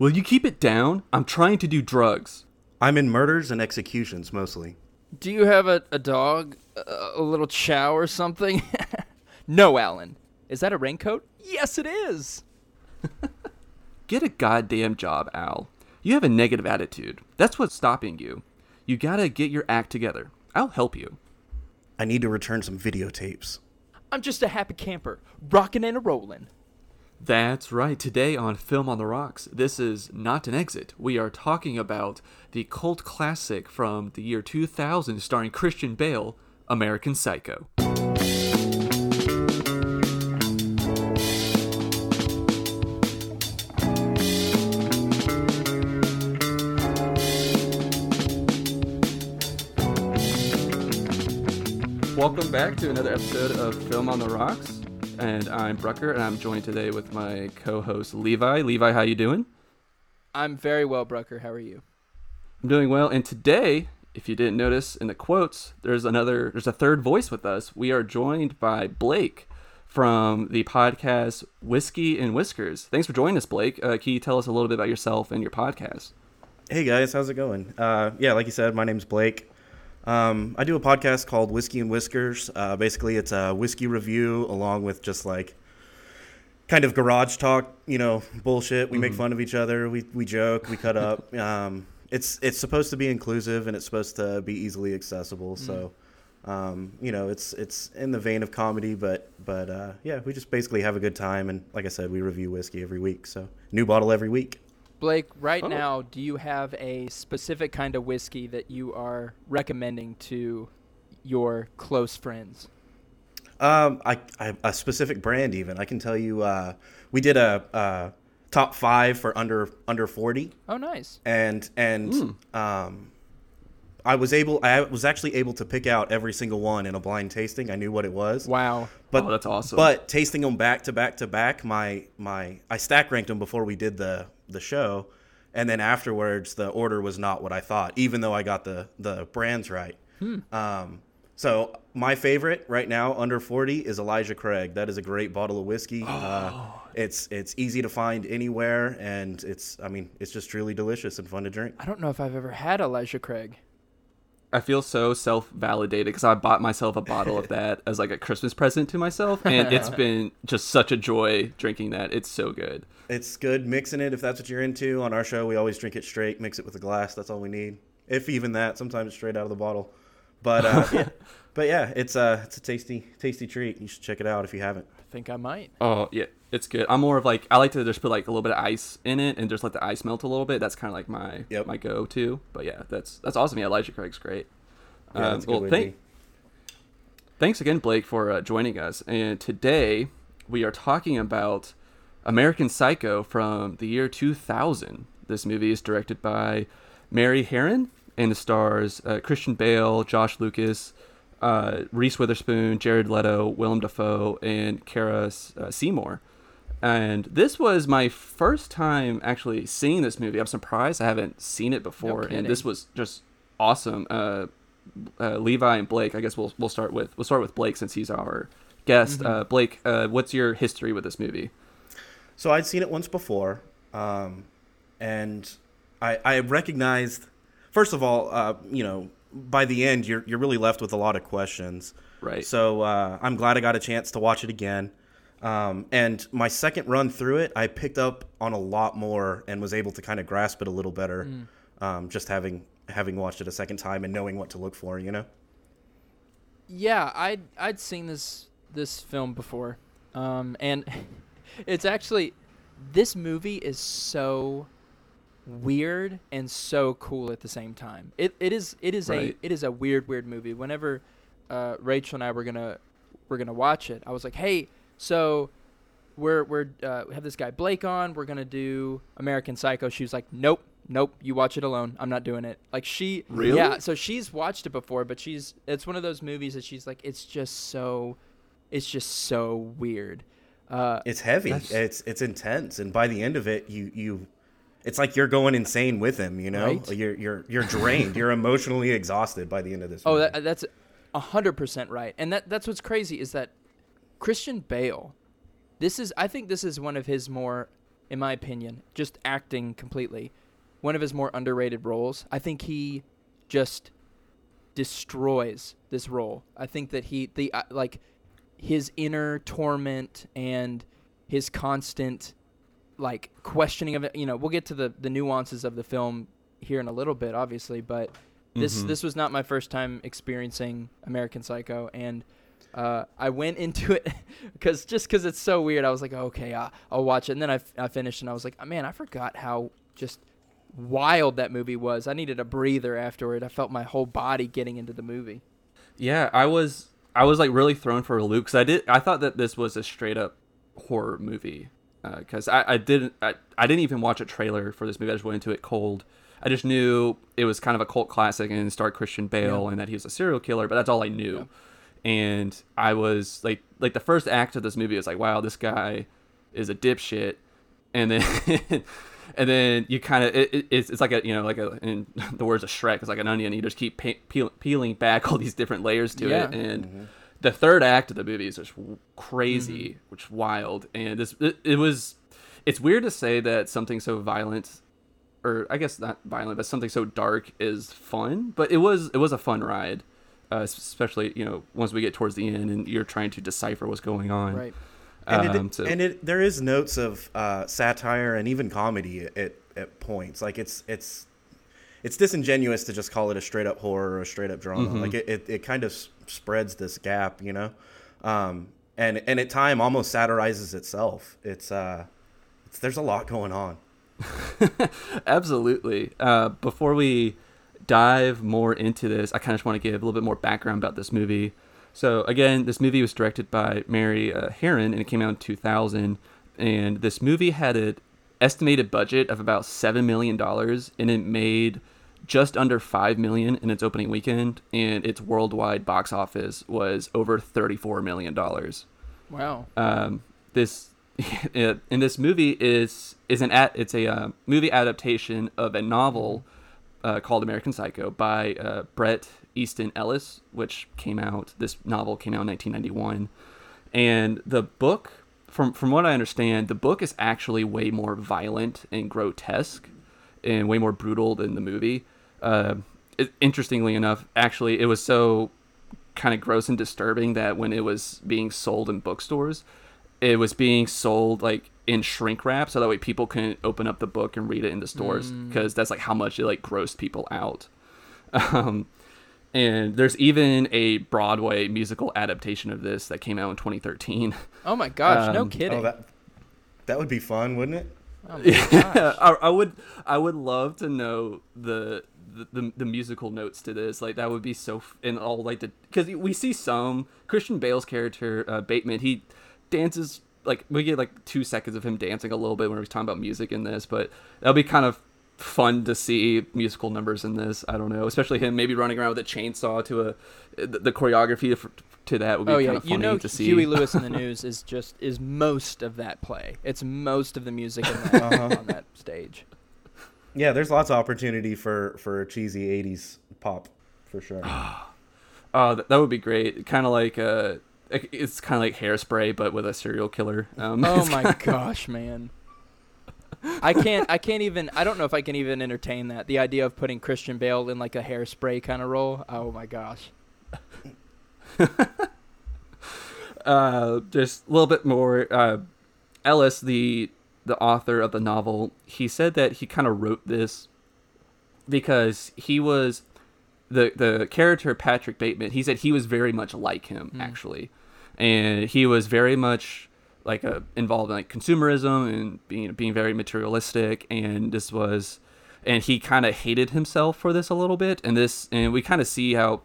Will you keep it down? I'm trying to do drugs. I'm in murders and executions mostly. Do you have a, a dog? A, a little chow or something? no, Alan. Is that a raincoat? Yes, it is. Get a goddamn job, Al. You have a negative attitude. That's what's stopping you. You gotta get your act together. I'll help you. I need to return some videotapes. I'm just a happy camper, rocking and a rolling. That's right. Today on Film on the Rocks, this is not an exit. We are talking about the cult classic from the year 2000 starring Christian Bale, American Psycho. Welcome back to another episode of Film on the Rocks. And I'm Brucker, and I'm joined today with my co-host Levi. Levi, how you doing? I'm very well, Brucker. How are you? I'm doing well. And today, if you didn't notice in the quotes, there's another, there's a third voice with us. We are joined by Blake from the podcast Whiskey and Whiskers. Thanks for joining us, Blake. Uh, can you tell us a little bit about yourself and your podcast? Hey guys, how's it going? Uh, yeah, like you said, my name's Blake. Um, I do a podcast called Whiskey and Whiskers. Uh, basically, it's a whiskey review along with just like kind of garage talk, you know, bullshit. We make fun of each other. We we joke. We cut up. Um, it's it's supposed to be inclusive and it's supposed to be easily accessible. So, um, you know, it's it's in the vein of comedy, but but uh, yeah, we just basically have a good time. And like I said, we review whiskey every week. So new bottle every week. Blake, right Oh. now, do you have a specific kind of whiskey that you are recommending to your close friends? Um, I, I a specific brand even. I can tell you. Uh, we did a, uh top five for under under forty. Oh, nice. and and um, I was able. I was actually able to pick out every single one in a blind tasting. I knew what it was. Wow. But Oh, that's awesome. But tasting them back to back to back, my my I stack ranked them before we did the the show, and then afterwards the order was not what I thought, even though I got the the brands right. Um, so my favorite right now under 40 is Elijah Craig. That is a great bottle of whiskey. Uh, it's it's easy to find anywhere, and it's I mean it's just truly delicious and fun to drink. I don't know if I've ever had Elijah Craig. I feel so self-validated because I bought myself a bottle of that as like a Christmas present to myself, and it's been just such a joy drinking that. It's so good. It's good mixing it if that's what you're into. On our show, we always drink it straight, mix it with a glass. That's all we need. If even that, sometimes straight out of the bottle. But uh, yeah, but yeah, it's a it's a tasty tasty treat. You should check it out if you haven't. I think I might. Oh yeah, it's good. I'm more of like I like to just put like a little bit of ice in it and just let the ice melt a little bit. That's kind of like my Yep. my go-to. But yeah, that's that's awesome. Yeah, Elijah Craig's great. Yeah, Um, that's a good well, to thank, thanks again, Blake, for uh, joining us. And today we are talking about American Psycho from the year 2000. This movie is directed by Mary Harron and it stars uh, Christian Bale, Josh Lucas, uh, Reese Witherspoon, Jared Leto, Willem Dafoe, and Cara uh, Seymour. And this was my first time actually seeing this movie. I'm surprised I haven't seen it before, and this was just awesome. Uh, uh, Levi and Blake. I guess we'll we'll start with we'll start with Blake since he's our guest. Uh, Blake, uh, what's your history with this movie? So I'd seen it once before, um, and I, I recognized. First of all, uh, you know, by the end, you're you're really left with a lot of questions. Right. So uh, I'm glad I got a chance to watch it again. Um, and my second run through it, I picked up on a lot more and was able to kind of grasp it a little better, um, just having having watched it a second time and knowing what to look for. You know. Yeah, I'd I'd seen this this film before, um, and it's actually this movie is so weird and so cool at the same time. It it is it is Right. a it is a weird weird movie. Whenever uh, Rachel and I were gonna we're gonna watch it, I was like, hey, so we're we're uh, we have this guy Blake on. We're gonna do American Psycho. She was like, nope. Nope, you watch it alone. I'm not doing it. Like she, Really? yeah. So she's watched it before, but she's it's one of those movies that she's like, it's just so, it's just so weird. Uh, It's heavy. It's it's intense, and by the end of it, you you, it's like you're going insane with him. You know, Right. you're you're you're drained. you're emotionally exhausted by the end of this. Oh, that, that's a hundred percent right, and that that's what's crazy is that Christian Bale. This is I think this is one of his more in my opinion, just acting completely, one of his more underrated roles. I think he just destroys this role. I think that he the uh, like his inner torment and his constant like questioning of it. You know, we'll get to the the nuances of the film here in a little bit, obviously, but this Mhm. this was not my first time experiencing American Psycho, and uh, I went into it because just because it's so weird, I was like, okay, I'll, I'll watch it, and then I, f- I finished, and I was like, man, I forgot how just wild that movie was. I needed a breather afterward. I felt my whole body getting into the movie. Yeah, I was I was like really thrown for a loop because I did I thought that this was a straight up horror movie Uh, because I, I didn't I, I didn't even watch a trailer for this movie. I just went into it cold. I just knew it was kind of a cult classic and starred Christian Bale and that he was a serial killer, but that's all I knew. And I was like like the first act of this movie was like, wow, this guy is a dipshit, and then. And then you kind of it, it, it's, it's like a you know like a in the words of Shrek it's like an onion you just keep pe- peel, peeling back all these different layers to Yeah. it and mm-hmm. The third act of the movie is just w- crazy which is wild and this it, it was it's weird to say that something so violent or I guess not violent but something so dark is fun but it was it was a fun ride uh, especially you know once we get towards the end and you're trying to decipher what's going on Right. and, Um, it, so- and it there is notes of uh, satire and even comedy at, at points. Like it's it's it's disingenuous to just call it a straight up horror or a straight up drama. Mhm. Like it, it, it kind of s- spreads this gap, you know, um, and and at time almost satirizes itself. It's uh, it's, there's a lot going on. Absolutely. Uh, before we dive more into this, I kind of just want to give a little bit more background about this movie. So, again, this movie was directed by Mary uh, Harron, and it came out in 2000. And this movie had an estimated budget of about seven million dollars, and it made just under five million in its opening weekend, and its worldwide box office was over 34 million dollars Wow. um, this in this movie is is an at it's a uh, movie adaptation of a novel uh, called American Psycho by uh, Bret Easton Ellis, which came out. This novel came out in 1991, and the book, from from what I understand, the book is actually way more violent and grotesque, and way more brutal than the movie. Uh, it, interestingly enough, actually, it was so kind of gross and disturbing that when it was being sold in bookstores, it was being sold like in shrink wrap, so that way people couldn't open up the book and read it in the stores Mm. because that's like how much it like grossed people out. Um, and there's even a Broadway musical adaptation of this that came out in 2013. Oh my gosh, no Um, kidding. Oh, that that would be fun, wouldn't it? Oh Yeah. I, I would I would love to know the, the the, the musical notes to this. Like that would be so f- and all like the because we see some Christian Bale's character uh, Bateman. He dances like we get like two seconds of him dancing a little bit when he's talking about music in this, but that'll be kind of fun to see musical numbers in this. I don't know, especially him maybe running around with a chainsaw to a the, the choreography for, to that would be Oh kind yeah, of funny you know to see. Huey Lewis in the News is just is most of that play. It's most of the music in that, Uh-huh. on that stage. Yeah, there's lots of opportunity for for cheesy '80s pop for sure. Oh, that, that would be great. Kind of like uh, it's kind of like hairspray, but with a serial killer. Um, Oh my gosh, man. I can't I can't even I don't know if I can even entertain that. The idea of putting Christian Bale in like a hairspray kind of role. Oh my gosh. uh, just a little bit more. Uh, Ellis, the the author of the novel, he said that he kind of wrote this because he was the the character Patrick Bateman. He said he was very much like him Mm. actually, and he was very much like uh, involved in like consumerism and being being very materialistic. And this was, and he kind of hated himself for this a little bit. And this, and we kind of see how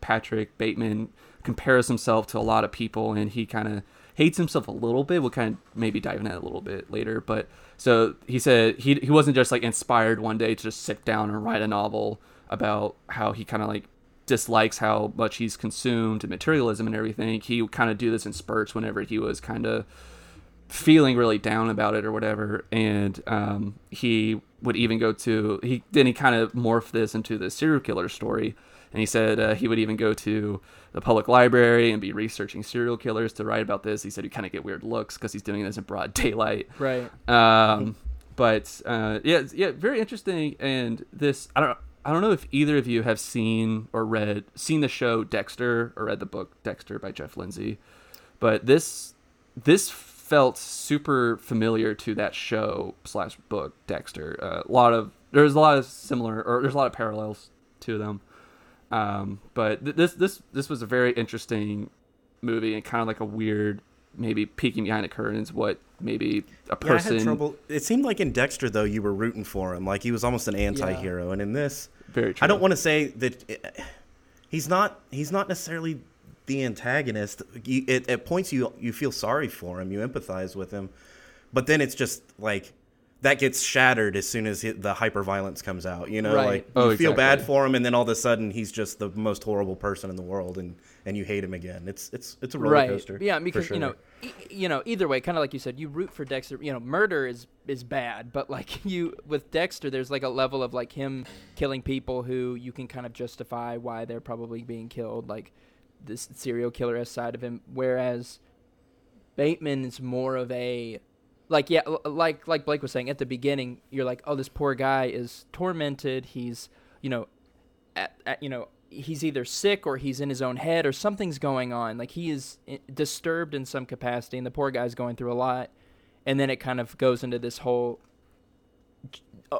Patrick Bateman compares himself to a lot of people, and he kind of hates himself a little bit. We'll kind of maybe dive into that a little bit later. But so he said he he wasn't just like inspired one day to just sit down and write a novel about how he kind of like dislikes how much he's consumed and materialism and everything. He would kind of do this in spurts whenever he was kind of feeling really down about it or whatever and um, he would even go to he then he kind of morphed this into the serial killer story And he said uh, he would even go to the public library and be researching serial killers to write about this. He said he kind of get weird looks because he's doing this in broad daylight. Right. Um, but uh, yeah, yeah, very interesting. And this, I don't, I don't know if either of you have seen or read, seen the show Dexter or read the book Dexter by Jeff Lindsay, but this, this felt super familiar to that show slash book Dexter. Uh, a lot of there's a lot of similar or there's a lot of parallels to them. Um, but th- this this this was a very interesting movie and kind of like a weird maybe peeking behind the curtains what maybe a Yeah, I person had trouble. It seemed like in Dexter though you were rooting for him, like he was almost an anti-hero, and in this, very true. I don't want to say that he's not. He's not necessarily the antagonist. It, at points you you feel sorry for him, you empathize with him, but then it's just like that gets shattered as soon as the hyper violence comes out. You know, Right. like oh, you Oh, feel bad for him, and then all of a sudden he's just the most horrible person in the world, and and you hate him again. It's it's it's a roller right. coaster. Yeah, because sure. you know, e- you know, either way, kind of like you said, you root for Dexter. You know, murder is is bad, but like you with Dexter, there's like a level of like him killing people who you can kind of justify why they're probably being killed, like this serial killer side of him. Whereas Bateman is more of a like yeah like like Blake was saying at the beginning you're like oh this poor guy is tormented. He's you know at, at you know he's either sick or he's in his own head or something's going on. Like he is eh, disturbed in some capacity and the poor guy's going through a lot. And then it kind of goes into this whole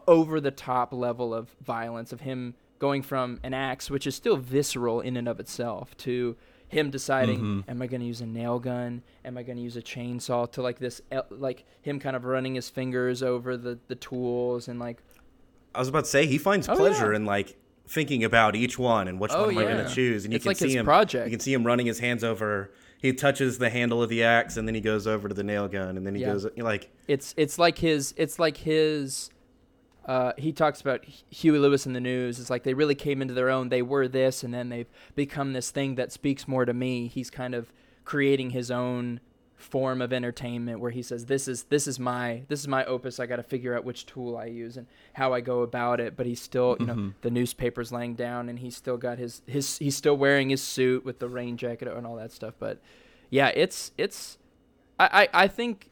over the top level of violence of him going from an axe which is still visceral in and of itself to him deciding Mhm. am i going to use a nail gun am i going to use a chainsaw to like this like him kind of running his fingers over the the tools and like I was about to say he finds Oh, pleasure yeah. in like thinking about each one and which Oh, one am I going to choose, and you It's can like see his him. project. You can see him running his hands over. He touches the handle of the axe, and then he goes over to the nail gun, and then he Yeah. goes like it's it's like his it's like his uh, he talks about Huey Lewis and the News. It's like they really came into their own. They were this, and then they've become this thing that speaks more to me. He's kind of creating his own form of entertainment where he says, "This is this is my this is my opus. I got to figure out which tool I use and how I go about it." But he's still, you know, Mhm. the newspaper's laying down, and he's still got his his he's still wearing his suit with the rain jacket and all that stuff. But yeah, it's it's I, I, I think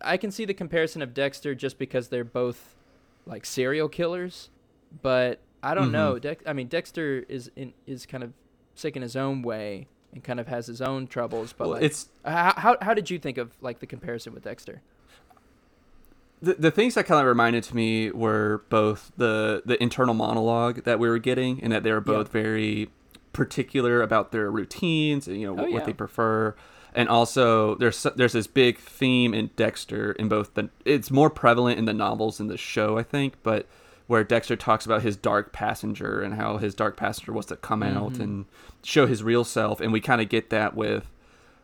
I can see the comparison of Dexter just because they're both like serial killers, but I don't Mhm. know. Dex, I mean, Dexter is in, is kind of sick in his own way and kind of has his own troubles. But Well, like, it's how, how how did you think of like the comparison with Dexter? the, the things that kind of reminded to me were both the the internal monologue that we were getting and that they were both very particular about their routines and you know Oh, what yeah. they prefer and also there's there's this big theme in Dexter in both the it's more prevalent in the novels than the show I think but where Dexter talks about his dark passenger and how his dark passenger was to come out Mhm. and show his real self and we kind of get that with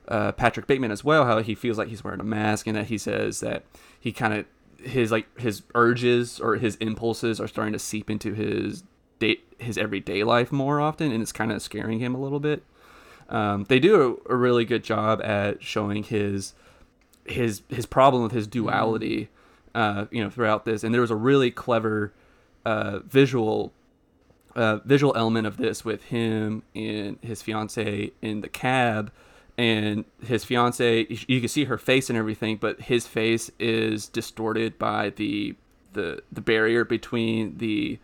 uh, Patrick Bateman as well, how he feels like he's wearing a mask, and that he says that he kind of his like his urges or his impulses are starting to seep into his date his everyday life more often, and it's kind of scaring him a little bit. Um, they do a, a really good job at showing his his his problem with his duality, uh, you know, throughout this, and there was a really clever uh, visual uh, visual element of this with him and his fiance in the cab. And his fiance you can see her face and everything but his face is distorted by the the the barrier between the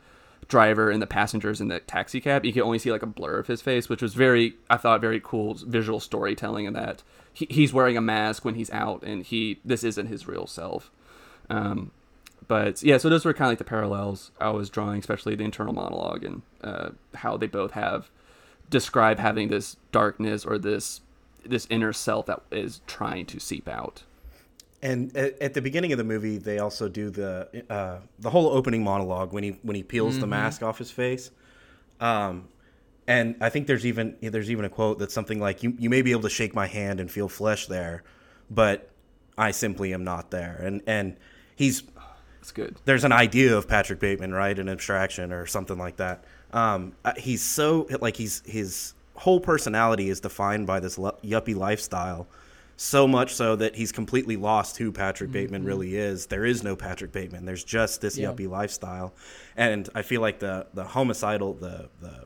driver and the passengers in the taxi cab you can only see like a blur of his face which was very i thought very cool visual storytelling in that he, he's wearing a mask when he's out and he this isn't his real self um, but yeah, so those were kind of like the parallels I was drawing, especially the internal monologue and uh, how they both have describe having this darkness or this this inner self that is trying to seep out. And at, at the beginning of the movie, they also do the uh, the whole opening monologue when he when he peels the mask off his face. Um, and I think there's even there's even a quote that's something like you you may be able to shake my hand and feel flesh there, but I simply am not there. And and he's It's good. there's an idea of Patrick Bateman, right? An abstraction or something like that. Um, uh, he's so like he's his whole personality is defined by this yuppie lifestyle, so much so that he's completely lost who Patrick Bateman really is. There is no Patrick Bateman. There's just this Yeah. yuppie lifestyle, and I feel like the the homicidal the the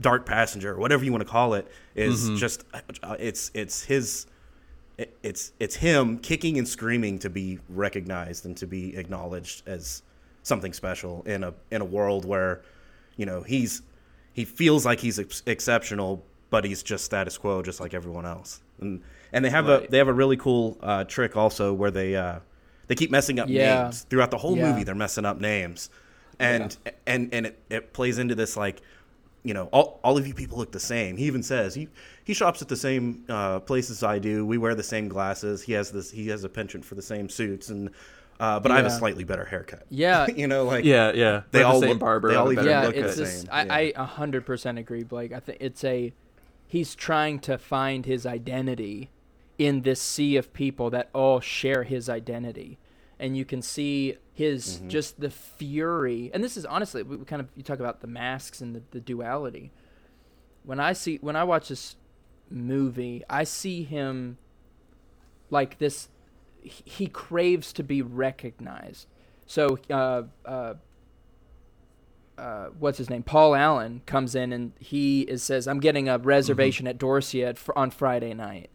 dark passenger or whatever you want to call it is Mhm. just uh, it's it's his it- it's it's him kicking and screaming to be recognized and to be acknowledged as something special in a in a world where you know he's he feels like he's ex- exceptional but he's just status quo just like everyone else and and they have a they have a really cool uh, trick also where they uh, they keep messing up Yeah. names throughout the whole Yeah. movie they're messing up names and and and it, it plays into this like you know all, all of you people look the same he even says he he shops at the same uh, places i do we wear the same glasses he has this he has a penchant for the same suits and uh, but i have a slightly better haircut Yeah, you know like Yeah, yeah. They We're the all same look- barber. they all even better yeah, look it's the just same, I. I a hundred percent agree, Blake. I think it's a he's trying to find his identity in this sea of people that all share his identity, and you can see his Mm-hmm. just the fury. And this is honestly, we kind of you talk about the masks and the, the duality. When I see when I watch this movie, I see him like this. He, craves to be recognized. So uh, uh, uh, what's his name? Paul Allen comes in and he is says, "I'm getting a reservation at Dorsia at, on Friday night."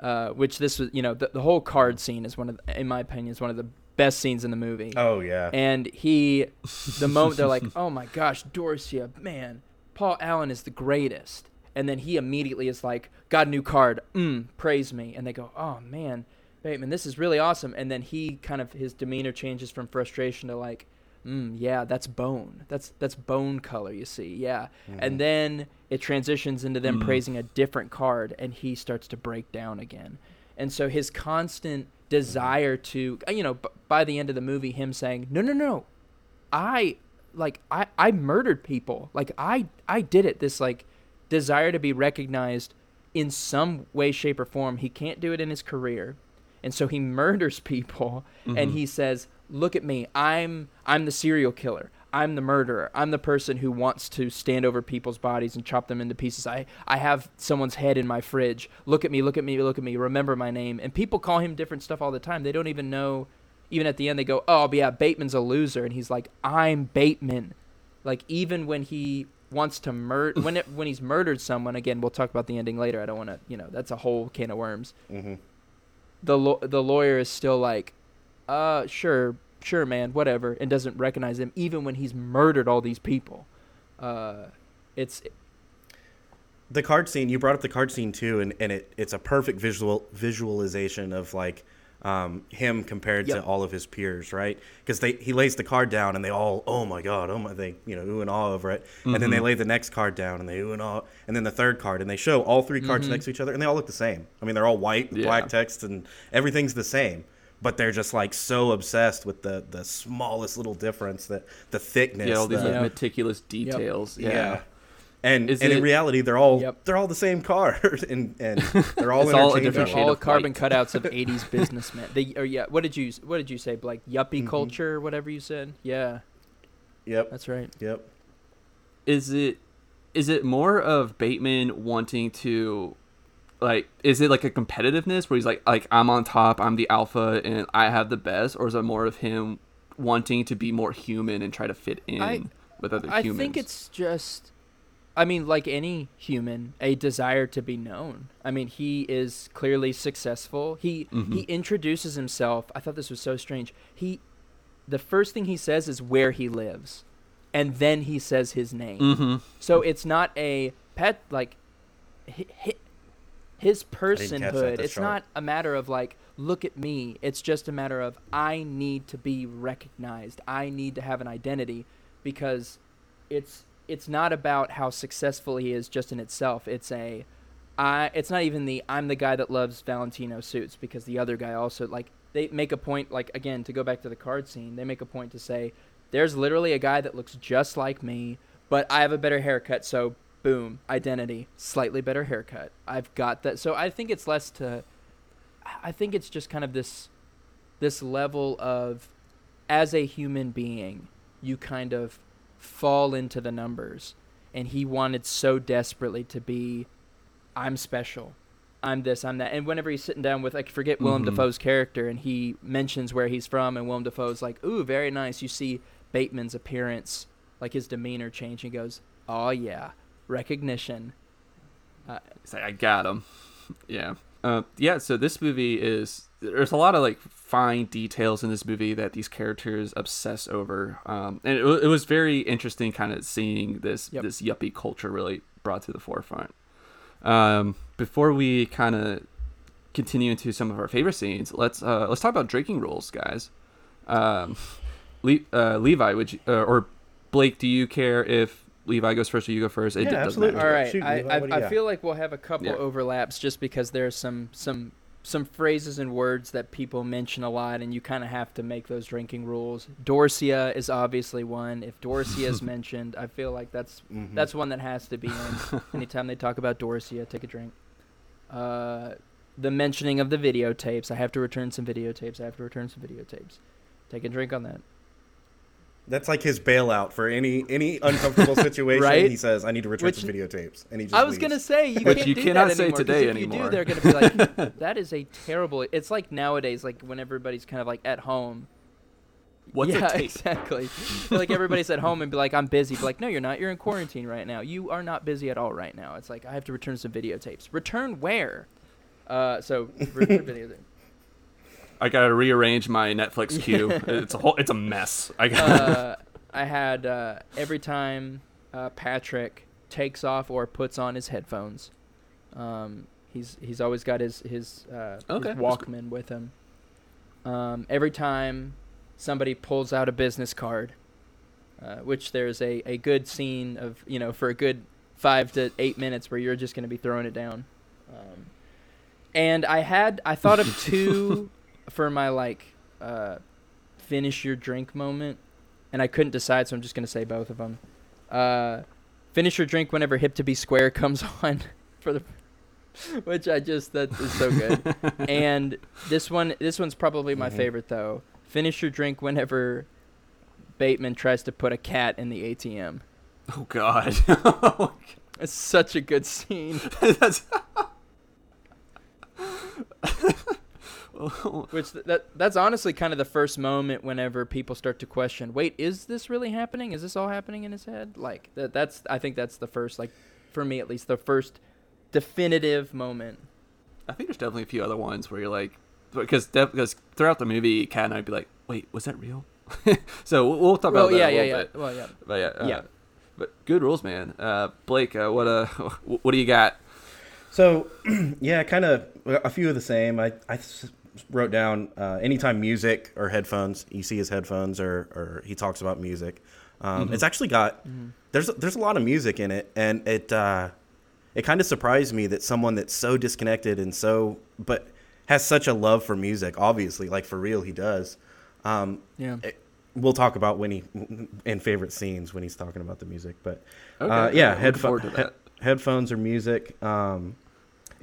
Uh, which this was, you know, the, the whole card scene is one of, the, in my opinion, is one of the best scenes in the movie. oh yeah. And he, the moment they're like, "Oh my gosh, Dorsia, man, Paul Allen is the greatest," and then he immediately is like, "Got a new card, mm, praise me," and they go, "Oh man, Bateman, this is really awesome," and then he kind of his demeanor changes from frustration to like, mm, "Yeah, that's bone, that's that's bone color, you see, yeah," and then it transitions into them Mm. praising a different card, and he starts to break down again, and so his constant desire to uh, you know b- by the end of the movie him saying no no no. I like i i murdered people. Like i i did it. This like desire to be recognized in some way shape or form. He can't do it in his career. And so he murders people and he says look at me. I'm i'm the serial killer i'm the murderer. I'm the person who wants to stand over people's bodies and chop them into pieces. I i have someone's head in my fridge. Look at me look at me look at me. Remember my name. And people call him different stuff all the time. They don't even know even at the end they go oh yeah bateman's a loser. And he's like i'm bateman. Like even when he wants to murder when it, when he's murdered someone again we'll talk about the ending later. I don't want to you know that's a whole can of worms. Hmm the lo- the lawyer is still like, uh, sure, sure, man, whatever, and doesn't recognize him even when he's murdered all these people. Uh, it's the card scene you brought up the card scene too and, and it, it's a perfect visual visualization of like um, him compared to all of his peers right? Because they he lays the card down and they all oh my god oh my they you know ooh and ah over it. And then they lay the next card down and they ooh and ah and then the third card and they show all three cards next to each other and they all look the same. I mean they're all white with Yeah. black text and everything's the same but they're just like so obsessed with the the smallest little difference that the thickness yeah, all these the- like Yeah. meticulous details. yeah. Yeah. And Is and in reality, they're all Yep. they're all the same card, and and they're all It's all a different shade all of carbon white. cutouts of '80s businessmen. They or yeah, what did you what did you say? Like yuppie Mhm. culture, whatever you said. Yeah, Yep, that's right. yep. Is it is it more of Bateman wanting to like is it like a competitiveness where he's like like I'm on top, I'm the alpha and I have the best or is it more of him wanting to be more human and try to fit in I- with other I humans? I think it's just, I mean, like any human, a desire to be known. I mean, he is clearly successful. He Mhm. he introduces himself. I thought this was so strange. He, the first thing he says is where he lives, and then he says his name. Mhm. So it's not a pet like his personhood. It's not a matter of like look at me. It's just a matter of I need to be recognized. I need to have an identity because it's it's not about how successful he is just in itself. It's a I it's not even the I'm the guy that loves Valentino suits because the other guy also like they make a point like again to go back to the card scene. They make a point to say there's literally a guy that looks just like me, but I have a better haircut, so boom, identity, slightly better haircut. I've got that. So I think it's less to I think it's just kind of this this level of as a human being, you kind of fall into the numbers. And he wanted so desperately to be I'm special. I'm this, I'm that. And whenever he's sitting down with, I forget Willem Mhm. Dafoe's character, and he mentions where he's from, and Willem Dafoe's like, "Ooh, very nice." You see Bateman's appearance, like his demeanor change. He goes, "Oh yeah, recognition. Like, I got him. Yeah. Uh, yeah. So this movie is there's a lot of like fine details in this movie that these characters obsess over, um, and it, it was very interesting, kind of seeing this Yep. this yuppie culture really brought to the forefront. Um, before we kind of continue into some of our favorite scenes, let's uh, let's talk about drinking rules, guys. Um, Le- uh, Levi, would you, uh, or Blake, do you care if Levi goes first or you go first? It Yeah, doesn't absolutely. matter. All right, Shoot, I, Levi, I, I feel like we'll have a couple Yeah. overlaps just because there's some some some phrases and words that people mention a lot, and you kind of have to make those drinking rules. Dorsia is obviously one. If Dorsia is mentioned, I feel like that's Mhm. that's one that has to be in. Anytime they talk about Dorsia, take a drink. Uh, the mentioning of the videotapes. I have to return some videotapes. I have to return some videotapes. Take a drink on that. That's like his bailout for any any uncomfortable situation. Right? He says, "I need to return Which- some videotapes," and he just. I was leaves. gonna say you Which can't you do cannot that say anymore, 'cause today if you anymore. do, they're gonna be like, "That is a terrible." It's like nowadays, like when everybody's kind of like at home. What's yeah, a tape? exactly. Like everybody's at home and be like, "I'm busy." Be like, "No, you're not. You're in quarantine right now. You are not busy at all right now." It's like I have to return some videotapes. Return where? Uh, so return videotapes. I gotta rearrange my Netflix queue. it's a whole. It's a mess. I got. uh, I had uh, every time uh, Patrick takes off or puts on his headphones. Um, he's he's always got his his, uh, Okay, his Walkman with him. Um, every time somebody pulls out a business card, uh, which there's a, a good scene of you know for a good five to eight minutes where you're just going to be throwing it down. Um, and I had I thought of two for my like uh, finish your drink moment, and I couldn't decide, so I'm just gonna say both of them. Uh, finish your drink whenever "Hip to Be Square" comes on for the, which I just that is so good. and this one, this one's probably my Mhm. favorite though. Finish your drink whenever Bateman tries to put a cat in the ATM. oh God. It's such a good scene. That's. Which th- that that's honestly kind of the first moment whenever people start to question, wait, is this really happening? Is this all happening in his head? Like that that's I think that's the first like for me at least the first definitive moment. I think there's definitely a few other ones where you're like, because def- because throughout the movie, Kat and I'd be like, wait, was that real? so we'll, we'll talk about Well, that yeah, a yeah, little yeah. bit. Well, yeah. But yeah, uh, Yeah. But good rules, man. Uh, Blake, uh, what uh, what do you got? So, yeah, kind of a few of the same. I, I s- wrote down uh, anytime music or headphones, you see his headphones or, or he talks about music. Um, It's actually got there's there's a lot of music in it, and it uh, it kind of surprised me that someone that's so disconnected and so but has such a love for music. Obviously, like for real, he does. Um, Yeah. it- we'll talk about when he in favorite scenes when he's talking about the music, but Okay, uh, yeah, Looking headpho- forward to he- headphones or music. Um,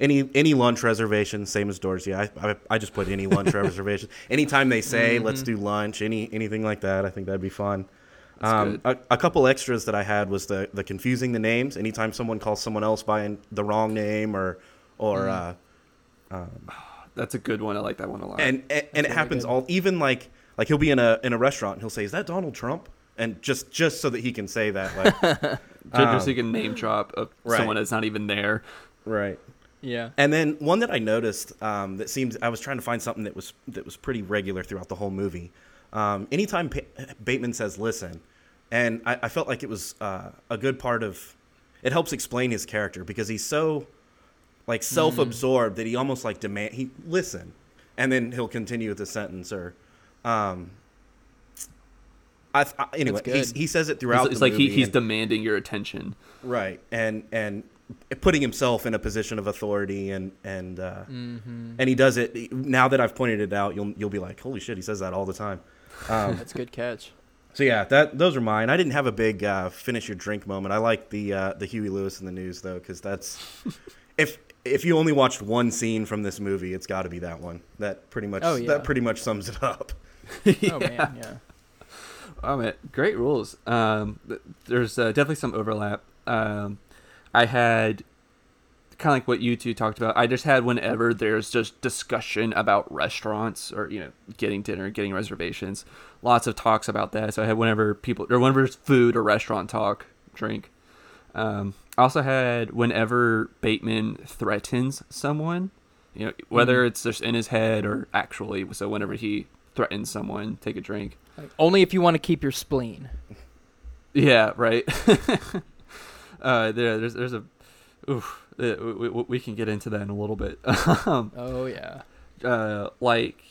any any lunch reservation, same as Dorsia. I, I I just put any lunch reservation. Anytime they say mm-hmm. let's do lunch, any anything like that, I think that'd be fun. Um, a, a couple extras that I had was the the confusing the names. Anytime someone calls someone else by the wrong name or or mm. uh, um, ah, That's a good one. I like that one a lot. and and, and it happens good. all even like like he'll be in a in a restaurant and he'll say is that Donald Trump and just just so that he can say that like Just- just so um, you can name drop Right. someone that's not even there. right. Yeah. And then one that I noticed um, that seemed I was trying to find something that was that was pretty regular throughout the whole movie. Um, anytime pa- Bateman says "listen," and I, I felt like it was uh, a good part of it helps explain his character because he's so like self-absorbed that he almost like demand he listen, and then he'll continue with the sentence or. Um, I, I, anyway, he's, he says it throughout. It's, it's the like he, he's and- demanding your attention. right and and putting himself in a position of authority and and uh, Mm-hmm. and he does it now that I've pointed it out you'll you'll be like holy shit he says that all the time um, That's a good catch. so yeah that those are mine I didn't have a big uh, finish your drink moment I like the uh, the Huey Lewis and the News though because that's if if you only watched one scene from this movie it's got to be that one that pretty much Oh, yeah. that pretty much sums it up Oh man, yeah. Oh man, great rules. Um, there's uh, definitely some overlap. Um, I had kind of like what you two talked about. I just had whenever there's just discussion about restaurants or you know getting dinner, getting reservations, lots of talks about that. So I had whenever people or whenever food or restaurant talk, drink. Um, I also had whenever Bateman threatens someone, you know, whether Mhm. it's just in his head or actually. So whenever he threatens someone, take a drink. Like, only if you want to keep your spleen. Yeah, right. uh, there, there's, there's a, oof. uh, We, we, we can get into that in a little bit. um, Oh yeah. uh, like,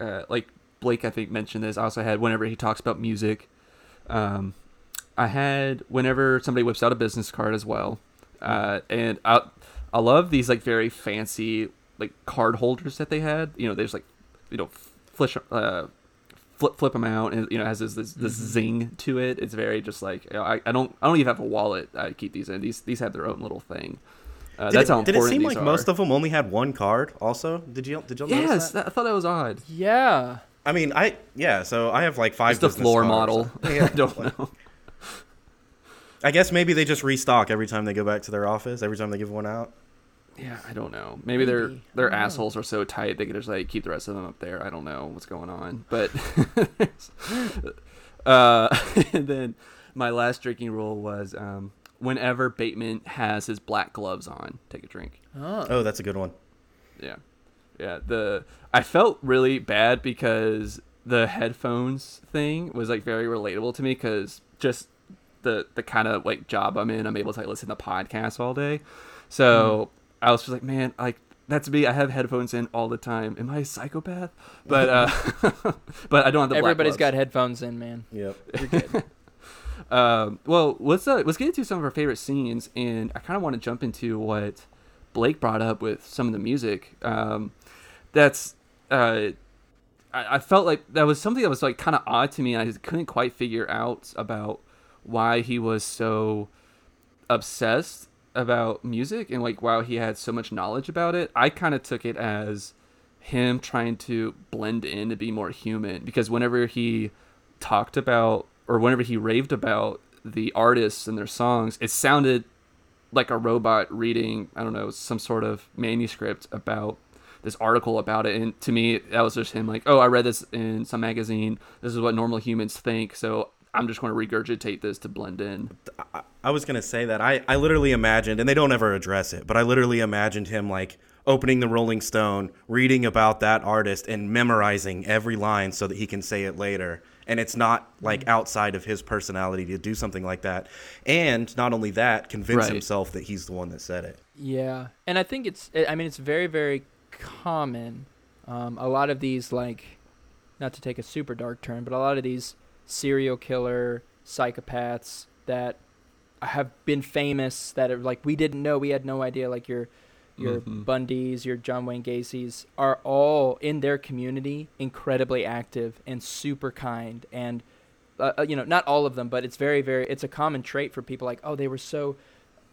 uh, like Blake, I think mentioned this. I also had whenever he talks about music. Um, I had whenever somebody whips out a business card as well, uh, and I, I love these like very fancy like card holders that they had. You know, there's like, you know, flish, uh, flip flip them out, and you know, it has this this, this Mhm. zing to it. It's very just like you know, I, I don't I don't even have a wallet. I keep these in. These these have their own little thing. Uh, Did that's it, how did it seem these like are. most of them only had one card? Also, did you did you Yes, that? that- I thought that was odd. Yeah. I mean, I yeah. So I have like five. Just a floor cards. model. Yeah, I don't like- know. I guess maybe they just restock every time they go back to their office. Every time they give one out. Yeah, I don't know. Maybe, their Maybe. I their don't know. assholes are so tight they can just like keep the rest of them up there. I don't know what's going on, but uh, and then my last drinking rule was um, whenever Bateman has his black gloves on, take a drink. Oh. Oh, that's a good one. Yeah, yeah. The I felt really bad because the headphones thing was like very relatable to me because just the the kind of like job I'm in, I'm able to like listen to podcasts all day. So I was just like, man, like that's me. I have headphones in all the time. Am I a psychopath? But uh, but I don't have the black Everybody's got headphones in, man. Yep. You're good. Um, well, let's uh, let's get into some of our favorite scenes, and I kind of want to jump into what Blake brought up with some of the music. Um, that's uh, I, I felt like that was something that was like kind of odd to me. and I just couldn't quite figure out about why he was so obsessed about music and like wow he had so much knowledge about it. I kind of took it as him trying to blend in to be more human because whenever he talked about or whenever he raved about the artists and their songs, it sounded like a robot reading, I don't know, some sort of manuscript about this article about it. And to me, that was just him like, oh, I read this in some magazine. This is what normal humans think. So I'm just going to regurgitate this to blend in. I, I was gonna say that I, I literally imagined, and they don't ever address it, but I literally imagined him like opening the Rolling Stone, reading about that artist, and memorizing every line so that he can say it later. And it's not like outside of his personality to do something like that. And not only that, convince Right. himself that he's the one that said it. Yeah, and I think it's. I mean, it's very, very common. Um, a lot of these, like, not to take a super dark turn, but a lot of these serial killer psychopaths that have been famous that are like we didn't know, we had no idea. Like your your Mhm. Bundys, your John Wayne Gacy's are all in their community incredibly active and super kind and uh, uh, you know not all of them but it's very very it's a common trait for people like oh they were so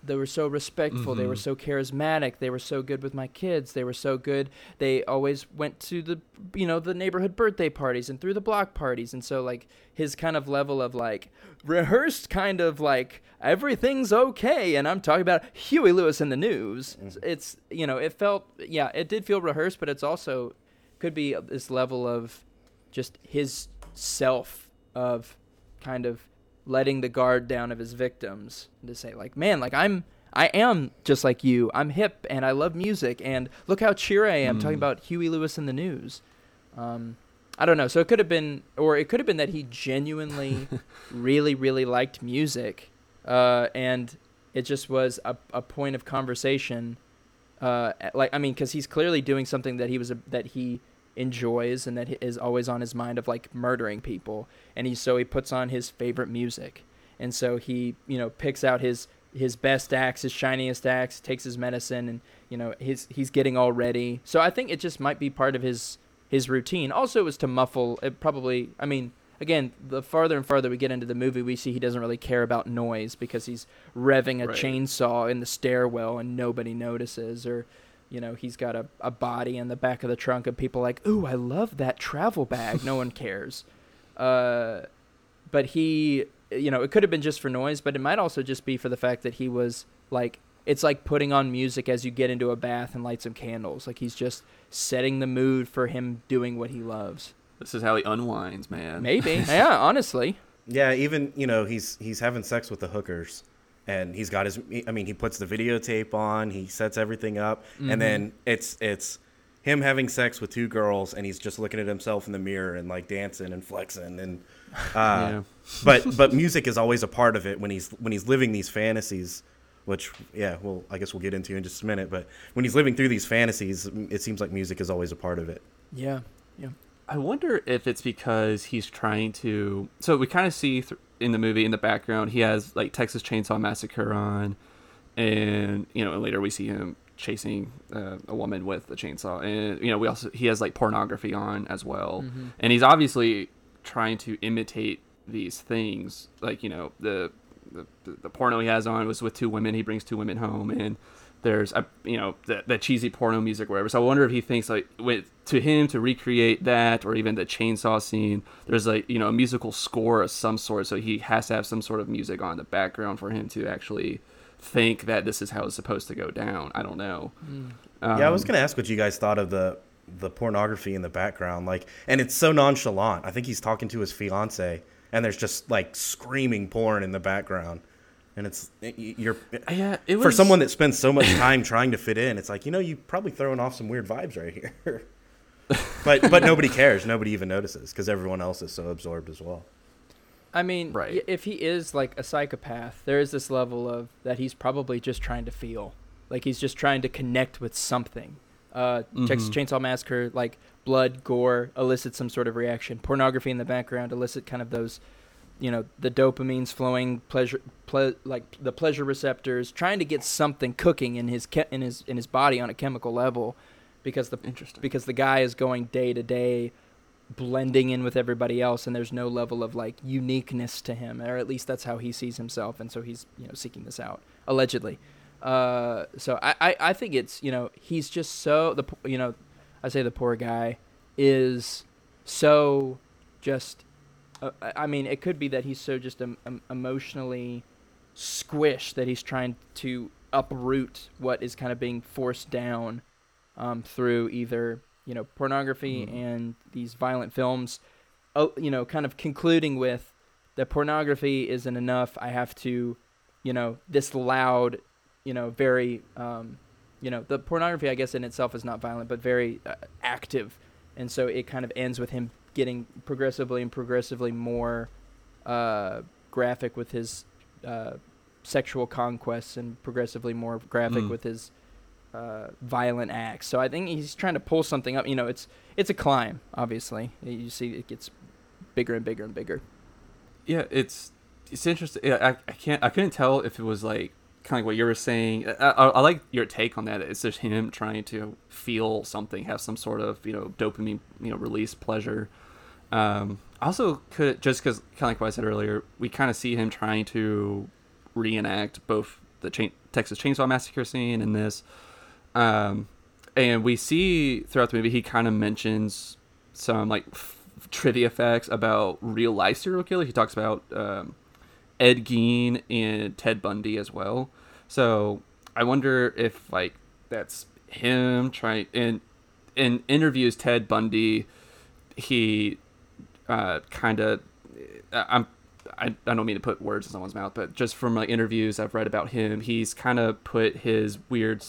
they were so respectful they were Mhm. so charismatic they were so good with my kids they were so good they always went to the you know the neighborhood birthday parties and through the block parties and so like his kind of level of like rehearsed kind of like everything's okay and i'm talking about huey lewis and the news it's you know it felt yeah it did feel rehearsed but it's also could be this level of just his self of kind of letting the guard down of his victims to say like man like i'm i am just like you. I'm hip and i love music and look how cheery i am talking Mm. about huey lewis and the news. Um i don't know. So it could have been or it could have been that he genuinely really really liked music uh and it just was a, a point of conversation uh like i mean because he's clearly doing something that he was a, that he enjoys and that is always on his mind of like murdering people and he so he puts on his favorite music. And so he you know picks out his his best axe his shiniest axe takes his medicine and you know his he's getting all ready. So i think it just might be part of his his routine. Also it was to muffle it probably i mean again the farther and farther we get into the movie we see he doesn't really care about noise because he's revving a Right. chainsaw in the stairwell and nobody notices or you know he's got a, a body in the back of the trunk and people like ooh i love that travel bag. No one cares. Uh, but he you know it could have been just for noise but it might also just be for the fact that he was like it's like putting on music as you get into a bath and light some candles. Like he's just setting the mood for him doing what he loves. This is how he unwinds, man. maybe. Yeah honestly. Yeah, even you know he's he's having sex with the hookers, and he's got his. I mean, he puts the videotape on, he sets everything up, Mhm. and then it's it's him having sex with two girls, and he's just looking at himself in the mirror and like dancing and flexing and. Uh, yeah. but but music is always a part of it when he's when he's living these fantasies which yeah well i guess we'll get into in just a minute but when he's living through these fantasies it seems like music is always a part of it Yeah. I wonder if it's because he's trying to. So we kind of see th- in the movie in the background he has like Texas Chainsaw Massacre on, and you know and later we see him chasing uh, a woman with a chainsaw, and you know we also he has like pornography on as well, Mhm. and he's obviously trying to imitate these things. Like you know the the, the porno he has on was with two women. He brings two women home and there's a you know the, the cheesy porno music or whatever. So i wonder if he thinks like with to him to recreate that or even the chainsaw scene there's like you know a musical score of some sort. So he has to have some sort of music on the background for him to actually think that this is how it's supposed to go down. I don't know. Mm. yeah i was Um, gonna ask what you guys thought of the the pornography in the background like and it's so nonchalant. I think he's talking to his fiance and there's just like screaming porn in the background and it's you're yeah it was for someone that spends so much time trying to fit in it's like you know you're probably throwing off some weird vibes right here but but nobody cares nobody even notices because everyone else is so absorbed as well I mean, Right. if he is like a psychopath, there is this level of that he's probably just trying to feel, like he's just trying to connect with something. Uh, Texas Mhm. Chainsaw Massacre, like blood, gore, elicit some sort of reaction. Pornography in the background elicit kind of those, you know, the dopamine's flowing, pleasure, ple- like the pleasure receptors, trying to get something cooking in his ke- in his in his body on a chemical level, because the interesting. because the guy is going day to day blending in with everybody else and there's no level of like uniqueness to him or at least that's how he sees himself and so he's you know seeking this out allegedly. Uh, so I, I i think it's you know he's just so the you know i say the poor guy is so just uh, I- mean it could be that he's so just um, um, emotionally squished that he's trying to uproot what is kind of being forced down um, through either you know pornography Mhm. and these violent films. Oh, you know kind of concluding with that pornography isn't enough. I have to you know this loud you know very um, you know the pornography i guess in itself is not violent but very uh, active. And so it kind of ends with him getting progressively and progressively more uh, graphic with his uh, sexual conquests and progressively more graphic Mm. with his uh, violent acts. So I think he's trying to pull something up. You know, it's it's a climb. Obviously, you see it gets bigger and bigger and bigger. yeah it's it's interesting yeah, I, I can't i couldn't tell if it was like kind of like what you were saying I, I, I like your take on that it's just him trying to feel something have some sort of you know dopamine you know release pleasure um also could just because kind of like what i said earlier we kind of see him trying to reenact both the chain, texas chainsaw massacre scene and this um and we see throughout the movie he kind of mentions some like f- trivia facts about real life serial killers. He talks about um, Ed Gein and Ted Bundy as well. So I wonder if like that's him trying and in interviews Ted Bundy. He uh, kind of I'm I, I don't mean to put words in someone's mouth, but just from like interviews I've read about him, he's kind of put his weird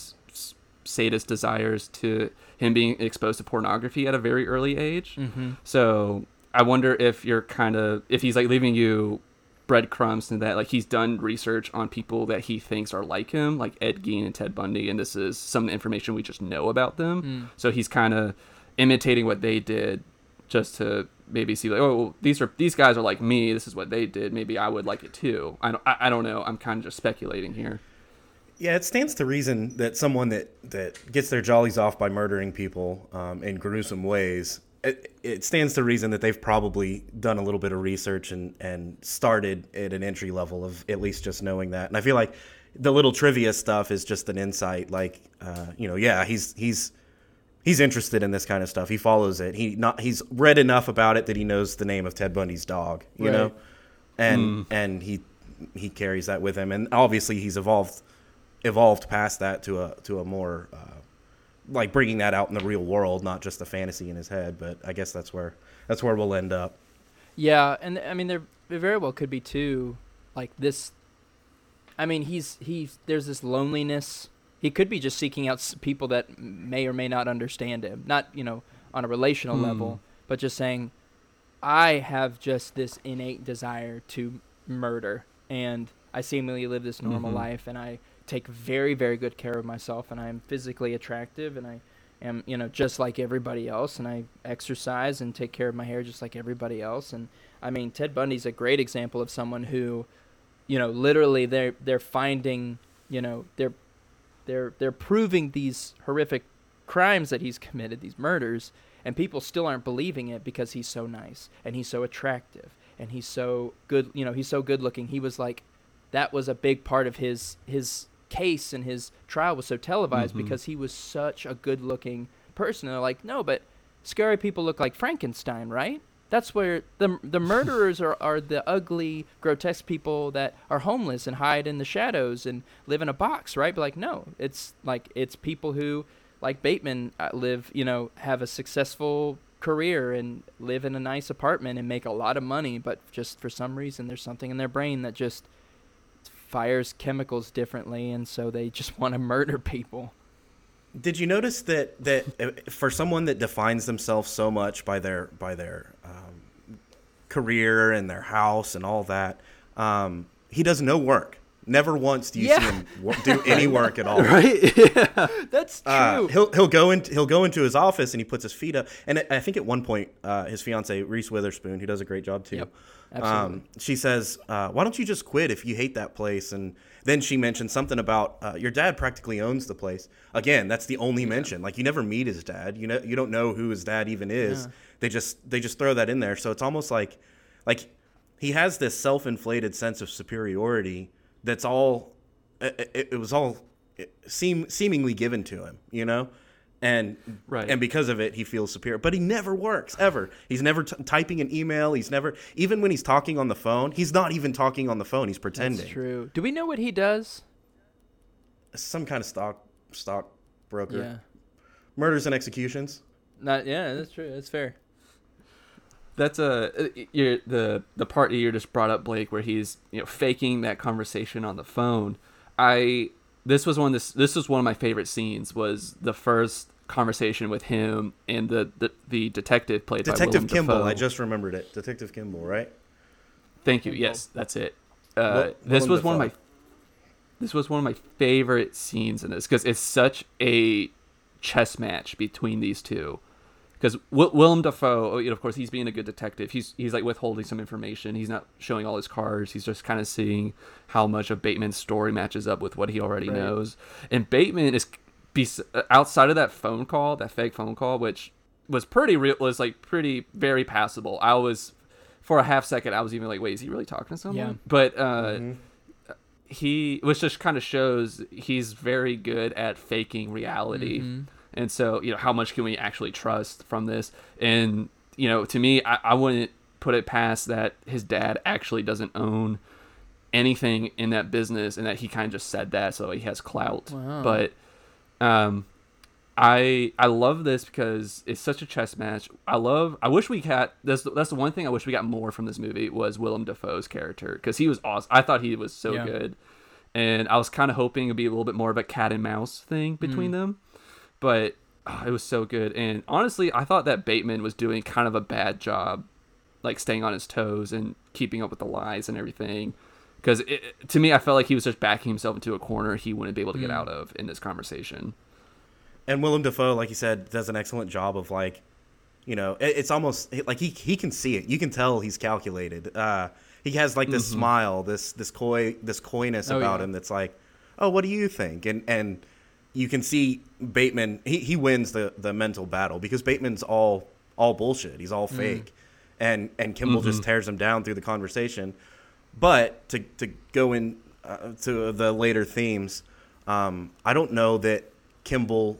sadist desires to him being exposed to pornography at a very early age. Mm-hmm. So I wonder if you're kind of if he's like leaving you breadcrumbs and that like he's done research on people that he thinks are like him, like Ed Gein and Ted Bundy, and this is some information we just know about them. Mm. So he's kind of imitating what they did, just to maybe see like, oh, well, these are these guys are like me. This is what they did. Maybe I would like it too. I don't. I, I don't know. I'm kind of just speculating here. Yeah, it stands to reason that someone that, that gets their jollies off by murdering people um, in gruesome ways, it, it stands to reason that they've probably done a little bit of research and, and started at an entry level of at least just knowing that. And I feel like the little trivia stuff is just an insight. Like, uh, you know, yeah, he's he's he's interested in this kind of stuff. He follows it. He not he's read enough about it that he knows the name of Ted Bundy's dog. You Right. know, and Mm. and he he carries that with him. And obviously, he's evolved evolved past that to a to a more uh, like bringing that out in the real world, not just a fantasy in his head. But I guess that's where that's where we'll end up. Yeah, and I mean there, there very well could be too, like this. I mean, he's he's there's this loneliness. He could be just seeking out people that may or may not understand him, not you know on a relational Hmm. level, but just saying, I have just this innate desire to murder, and I seemingly live this normal Mhm. life, and I take very very good care of myself, and I am physically attractive, and I am you know just like everybody else, and I exercise and take care of my hair just like everybody else, and I mean Ted Bundy's a great example of someone who you know literally they're they're finding you know they're they're they're proving these horrific crimes that he's committed these murders and people still aren't believing it because he's so nice and he's so attractive and he's so good you know he's so good looking. He was like that was a big part of his his case and his trial was so televised Mhm. because he was such a good looking person. And they're like no but scary people look like frankenstein right that's where the the murderers are, are the ugly, grotesque people that are homeless and hide in the shadows and live in a box, right? But like, no, it's like it's people who, like Bateman, uh, live, you know, have a successful career and live in a nice apartment and make a lot of money, but just for some reason there's something in their brain that just fires chemicals differently, and so they just want to murder people. Did you notice that that uh, for someone that defines themselves so much by their by their um, career and their house and all that, um, he does no work. Never once do you Yeah. see him do any work at all. Right? yeah. That's true. Uh, he'll he'll go into he'll go into his office and he puts his feet up. And I- I think at one point, uh, his fiance Reese Witherspoon, who does a great job too. Yep. Um, she says, uh, "Why don't you just quit if you hate that place?" And then she mentioned something about uh, your dad practically owns the place. Again, that's the only mention. Like you never meet his dad. You know you don't know who his dad even is. Yeah. They just they just throw that in there. So it's almost like like he has this self-inflated sense of superiority that's all it, it, it was all seem seemingly given to him, you know? And Right. and because of it he feels superior, but he never works ever. He's never t- typing an email, he's never even when he's talking on the phone, he's not even talking on the phone, he's pretending. That's true. Do we know what he does? Some kind of stock stock broker. Yeah. Murders and executions. Not. Yeah, that's true. That's fair. That's a uh, you're, the the part that you just brought up, Blake, where he's you know faking that conversation on the phone. I this was one of this this was one of my favorite scenes was the first conversation with him and the the, the detective played by Detective Willem Kimball, Dafoe. I just remembered it. Detective Kimball, right? Thank you. Yes, that's it. Uh, Will- this Willem was one of my this was one of my favorite scenes in this because it's such a chess match between these two. Because w- Willem Dafoe, oh, you know, of course, he's being a good detective. He's he's like withholding some information. He's not showing all his cards. He's just kind of seeing how much of Bateman's story matches up with what he already Right. knows. And Bateman is bes- outside of that phone call, that fake phone call, which was pretty real, was like pretty very passable. I was for a half second, I was even like, wait, is he really talking to someone? Yeah. But uh, Mhm. he which just kind of shows he's very good at faking reality Mhm. And so you know how much can we actually trust from this and you know to me I, I wouldn't put it past that his dad actually doesn't own anything in that business and that he kind of just said that so he has clout Wow. but um I I love this because it's such a chess match. I love. I wish we got. That's that's the one thing I wish we got more from this movie was Willem Dafoe's character because he was awesome. I thought he was so Yeah. good, and I was kind of hoping it'd be a little bit more of a cat and mouse thing between Mm. them, but oh, it was so good. And honestly, I thought that Bateman was doing kind of a bad job, like staying on his toes and keeping up with the lies and everything. Because to me, I felt like he was just backing himself into a corner he wouldn't be able to get Mm. out of in this conversation. And Willem Dafoe, like you said, does an excellent job of like, you know, it, it's almost like he he can see it. You can tell he's calculated. Uh, he has like this Mhm. smile, this this coy this coyness Oh, about yeah. him that's like, oh, what do you think? And and you can see Bateman. He, he wins the the mental battle because Bateman's all all bullshit. He's all fake, and and Kimball just Mhm. tears him down through the conversation. But to to go in uh, to the later themes, um, I don't know that Kimball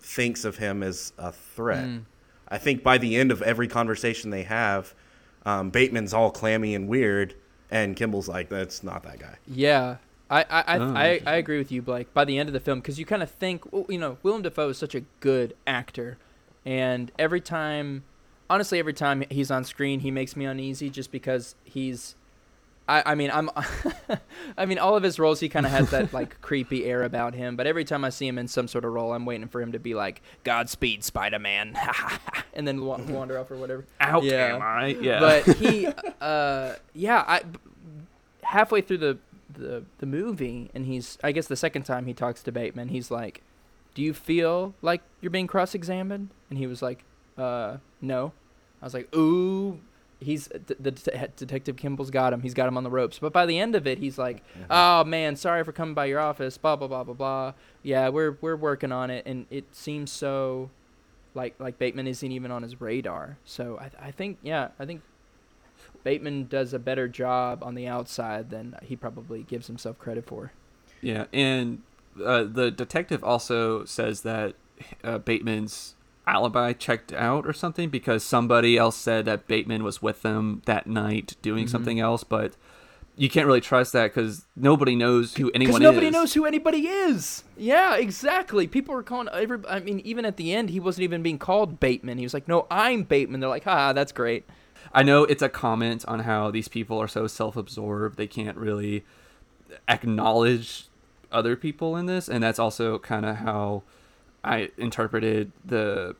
thinks of him as a threat. Mm. I think by the end of every conversation they have, um, Bateman's all clammy and weird, and Kimball's like, "That's not that guy." Yeah, I I I, Oh, I, I agree with you, Blake. By the end of the film, because you kind of think, well, you know, Willem Dafoe is such a good actor, and every time, honestly, every time he's on screen, he makes me uneasy just because he's I, I mean, I'm, I mean, all of his roles, he kind of has that like creepy air about him. But every time I see him in some sort of role, I'm waiting for him to be like, "Godspeed, Spider-Man," and then wa- wander off or whatever. Out Yeah. am I? Yeah. But he, uh, yeah, I halfway through the, the the movie, and he's, I guess, the second time he talks to Bateman, he's like, "Do you feel like you're being cross-examined?" And he was like, "Uh, no." I was like, "Ooh." He's the, the det- detective Kimball's got him. He's got him on the ropes. But by the end of it, he's like, "Oh man, sorry for coming by your office." Blah blah blah blah blah. Yeah, we're we're working on it, and it seems so, like like Bateman isn't even on his radar. So I I think yeah, I think Bateman does a better job on the outside than he probably gives himself credit for. Yeah, and uh, the detective also says that uh, Bateman's alibi checked out or something because somebody else said that Bateman was with them that night doing Mhm. something else, but you can't really trust that because nobody knows who anyone nobody is. knows who anybody is. Yeah, exactly. People were calling every. I mean, even at the end, he wasn't even being called Bateman. He was like, "No, I'm Bateman." They're like, "Ha, that's great." I know it's a comment on how these people are so self-absorbed they can't really acknowledge other people in this, and that's also kind of how I interpreted the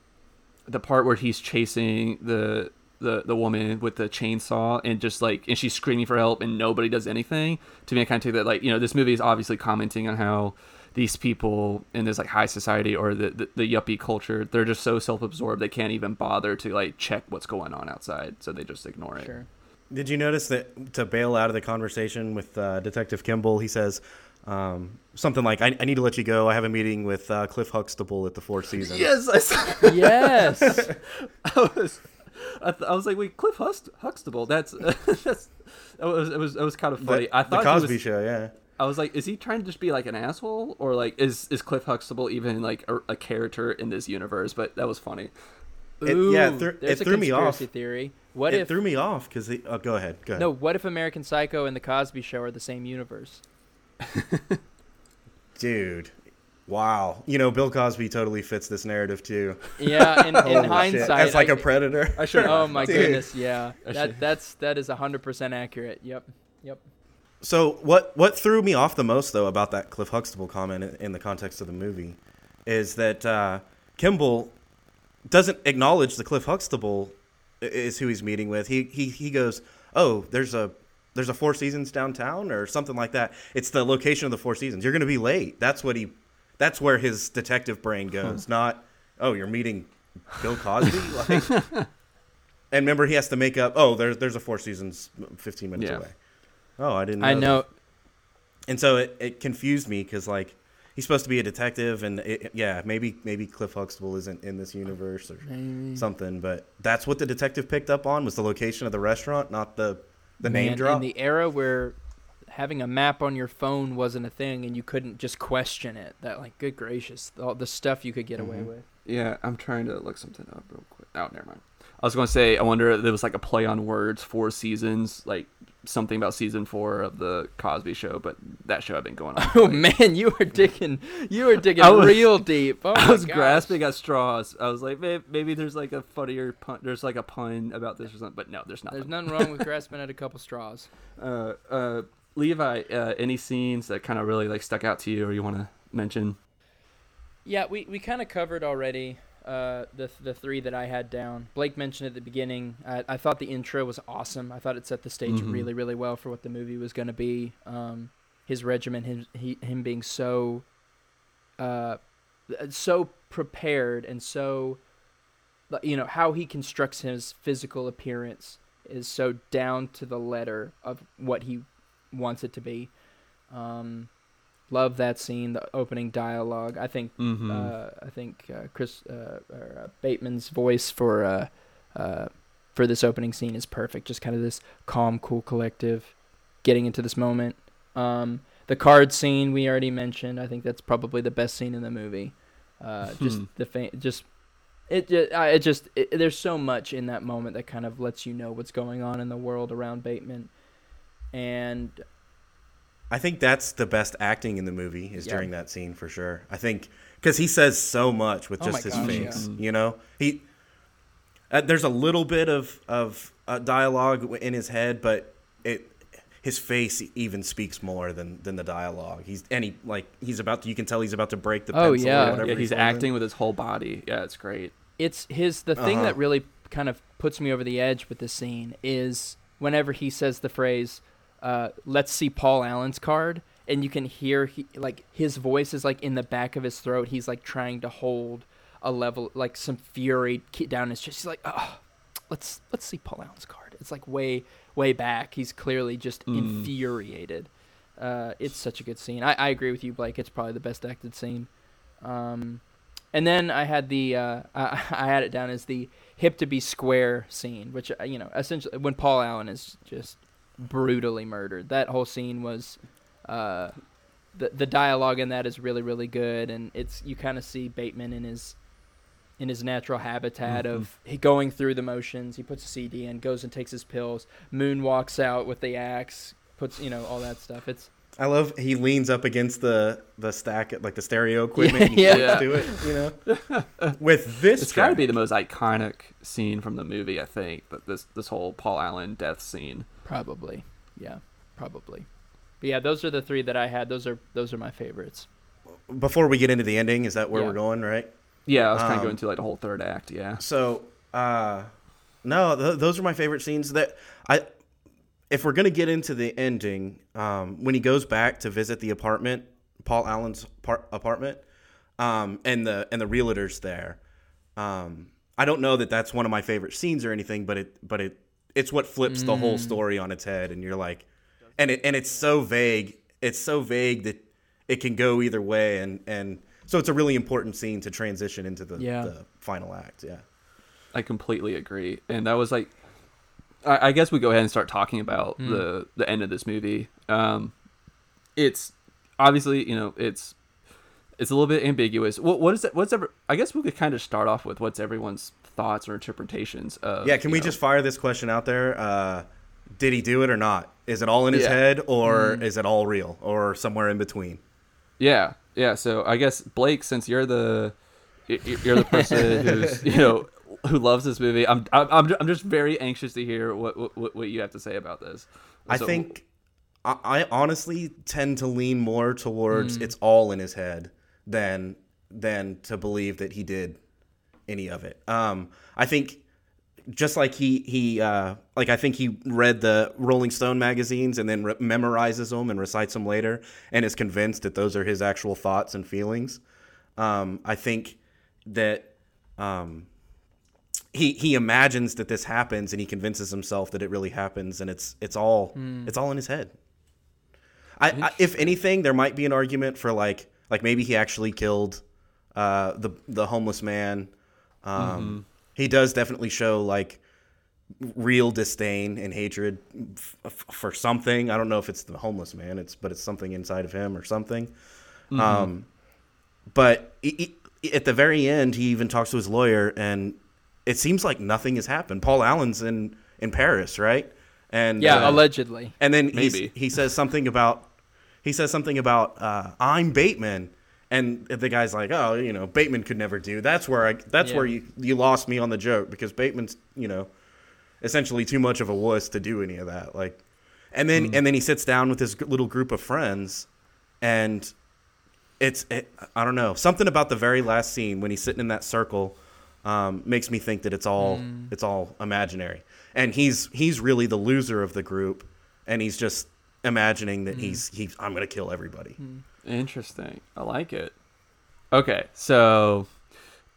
the part where he's chasing the the the woman with the chainsaw and just like and she's screaming for help and nobody does anything. To me, I kind of take that like you know this movie is obviously commenting on how these people in this like high society or the, the, the yuppie culture they're just so self-absorbed they can't even bother to like check what's going on outside so they just ignore it Sure. Did you notice that to bail out of the conversation with uh, Detective Kimball, he says um, something like, I, I need to let you go. I have a meeting with uh, Cliff Huxtable at the Four Seasons. yes I, saw, yes. I was I, th- I was like wait cliff Hust- huxtable that's that's it was it was it was kind of funny The, i thought he Cosby was, Show, yeah. I was like, is he trying to just be like an asshole, or like is is Cliff Huxtable even like a, a character in this universe? But that was funny. It- Ooh, yeah, it threw- it threw me off. conspiracy theory. What it if threw me off because oh, go ahead, go ahead. no? What if American Psycho and The Cosby Show are the same universe? dude, wow. You know, Bill Cosby totally fits this narrative too. Yeah, in, in Holy shit. hindsight, as like a a predator. I should. oh my Dude. goodness, yeah, I that that's that is hundred percent accurate. Yep, yep. So what what threw me off the most though about that Cliff Huxtable comment in, in the context of the movie is that uh, Kimball doesn't acknowledge the Cliff Huxtable is who he's meeting with. He he he goes, "Oh, there's a there's a Four Seasons downtown or something like that. It's the location of the Four Seasons. You're going to be late." That's what he that's where his detective brain goes. Not, "Oh, you're meeting Bill Cosby?" like And remember he has to make up, "Oh, there's there's a Four Seasons 15 minutes Yeah. away." Oh, I didn't know I that. know. And so it, it confused me because like he's supposed to be a detective, and it, yeah, maybe maybe Cliff Huxtable isn't in this universe or Maybe. something. But that's what the detective picked up on was the location of the restaurant, not the the name Man, drop. in the era where having a map on your phone wasn't a thing and you couldn't just question it. That like, good gracious, all the stuff you could get away Mhm. with. Yeah, I'm trying to look something up real quick. Oh, never mind. I was going to say, I wonder if there was like a play on words, four seasons, like something about season four of the Cosby Show, but that show had been going on. Oh man, you were digging, you were digging was- real deep. Oh I was gosh. grasping at straws. I was like, maybe, maybe there's like a funnier pun. There's like a pun about this or something, but no, there's not. There's nothing wrong with grasping at a couple straws. Uh, uh, Levi, uh, any scenes that kind of really like stuck out to you, or you want to mention? Yeah, we, we kind of covered already uh, the the three that I had down. Blake mentioned at the beginning. I, I thought the intro was awesome. I thought it set the stage Mhm. really really well for what the movie was going to be. Um, his regiment, him he, him being so uh, so prepared and so you know how he constructs his physical appearance is so down to the letter of what he wants it to be. Um, love that scene, the opening dialogue. I think Mm-hmm. uh, I think uh, Chris uh, or, uh, Bateman's voice for uh, uh, for this opening scene is perfect. Just kind of this calm, cool, collective, getting into this moment. Um, the card scene we already mentioned. I think that's probably the best scene in the movie. Uh, just Hmm. the fa- just it just, it just it, there's so much in that moment that kind of lets you know what's going on in the world around Bateman, and I think that's the best acting in the movie is Yeah. during that scene for sure. I think because he says so much with Oh just my his gosh, face. yeah. You know, he uh, there's a little bit of of uh, dialogue in his head, but it his face even speaks more than than the dialogue. He's and he like he's about to, you can tell he's about to break the Oh, pencil yeah. or whatever yeah, he's holding. acting with his whole body. Yeah, it's great. it's his the thing Uh-huh. that really kind of puts me over the edge with this scene is whenever he says the phrase uh, let's see paul allen's card and you can hear he like his voice is like in the back of his throat. He's like trying to hold a level like some fury down his chest. He's like oh let's let's see paul allen's card. It's like way way back. He's clearly just Mm. infuriated. Uh, it's such a good scene. I, I agree with you blake. It's probably the best acted scene. Um, and then I had the uh, I, I had it down as the hip to be square scene, which uh, you know essentially when Paul Allen is just brutally murdered. That whole scene was uh, the the dialogue in that is really really good, and it's you kind of see Bateman in his in his natural habitat Mhm. of he going through the motions. He puts a CD in, goes and takes his pills. Moon walks out with the axe, puts you know all that stuff. It's I love he leans up against the the stack like the stereo equipment and Yeah. he Yeah. to it, you know. With this It's got to be the most iconic scene from the movie, I think. That this this whole Paul Allen death scene. Probably yeah, probably. But yeah, those are the three that I had. Those are those are my favorites. before we get into the ending, is that where Yeah. we're going, right? Yeah, I was kind of Um, going to like the whole third act. Yeah. So, uh, no, th- those are my favorite scenes. That I, if we're gonna get into the ending, um, when he goes back to visit the apartment, Paul Allen's par- apartment, um, and the and the realtor's there. Um, I don't know that that's one of my favorite scenes or anything, but it but it it's what flips the whole story on its head, and you're like, and it and it's so vague. It's so vague that it can go either way, and and so it's a really important scene to transition into the, Yeah. the final act. Yeah. I completely agree. And that was like, I, I guess we go ahead and start talking about Hmm. the the end of this movie. Um, it's obviously you know it's it's a little bit ambiguous. What what is it? What's ever? I guess we could kind of start off with what's everyone's thoughts or interpretations of. Yeah, can we know- just fire this question out there? Uh, did he do it or not? Is it all in his Yeah. head or is it all real or somewhere in between? Yeah, yeah. So I guess Blake, since you're the you're the person who's you know who loves this movie, I'm I'm I'm just very anxious to hear what what, what you have to say about this. I So- think I, I honestly tend to lean more towards it's all in his head than than to believe that he did any of it. Um, I think just like he he uh, like I think he read the Rolling Stone magazines and then re- memorizes them and recites them later and is convinced that those are his actual thoughts and feelings. Um, I think that um, he he imagines that this happens and he convinces himself that it really happens and it's it's all it's all in his head. I, I if anything, there might be an argument for like like maybe he actually killed uh, the the homeless man. Um, He does definitely show like real disdain and hatred f- f- for something. I don't know if it's the homeless man. It's but it's something inside of him or something. Um, but he, he- at the very end, he even talks to his lawyer, and it seems like nothing has happened. Paul Allen's in in Paris, right? And Yeah, uh, allegedly. and then Maybe. he says something about he says something about uh, I'm Bateman, and the guy's like, oh, you know, Bateman could never do. That's where I that's Yeah. where you you lost me on the joke because Bateman's you know essentially too much of a wuss to do any of that. Like, and then hmm. and then he sits down with his little group of friends, and it's it, I don't know something about the very last scene when he's sitting in that circle um, makes me think that it's all hmm. it's all imaginary, and he's he's really the loser of the group, and he's just imagining that hmm. he's he's I'm gonna kill everybody. Interesting. I like it. Okay, so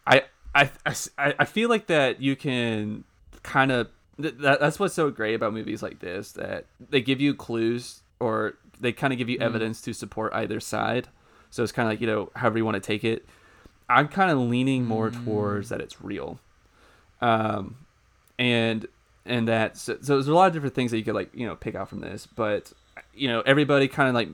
I I I, I feel like that you can kind of that, that's what's so great about movies like this that they give you clues or they kind of give you evidence to support either side. So it's kind of like you know however you want to take it. I'm kind of leaning more towards that it's real, um, and and that so, so there's a lot of different things that you could like you know pick out from this, but you know everybody kind of like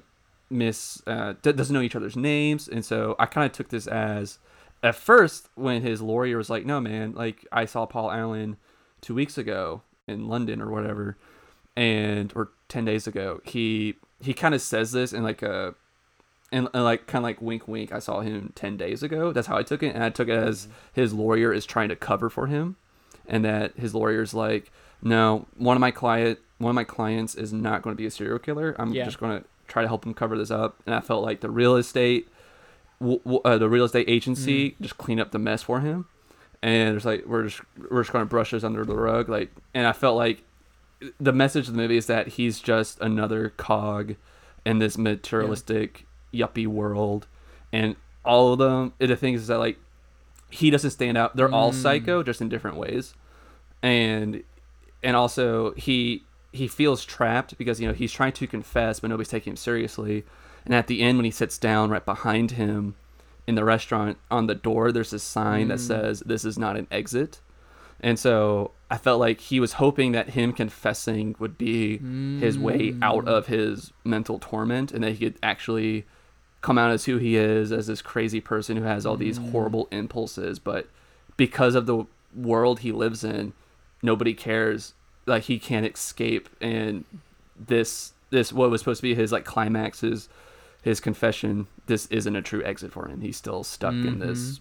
miss uh, d- doesn't know each other's names, and so I kind of took this as at first when his lawyer was like, "No, man, like I saw Paul Allen two weeks ago in London or whatever, and or ten days ago." He he kind of says this in like a and, and like kind of like wink wink. I saw him ten days ago. That's how I took it, and I took it as his lawyer is trying to cover for him, and that his lawyer's like, "No, one of my client one of my clients is not going to be a serial killer. I'm Yeah. just going to try to help him cover this up. And I felt like the real estate, uh, the real estate agency, just clean up the mess for him. And it's like we're just we're just going to brush this under the rug. Like, and I felt like the message of the movie is that he's just another cog in this materialistic yuppie world, and all of them. The thing is that like he doesn't stand out. They're all Mm. psycho, just in different ways, and and also he he feels trapped because you know he's trying to confess, but nobody's taking him seriously. And at the end, when he sits down right behind him in the restaurant, on the door, there's a sign that Mm. says, "This is not an exit." And so I felt like he was hoping that him confessing would be his way out Mm. of his mental torment and that he could actually come out as who he is as this crazy person who has all these Mm. horrible impulses but because of the world he lives in nobody cares like he can't escape and this this what was supposed to be his like climax his his confession this isn't a true exit for him he's still stuck in this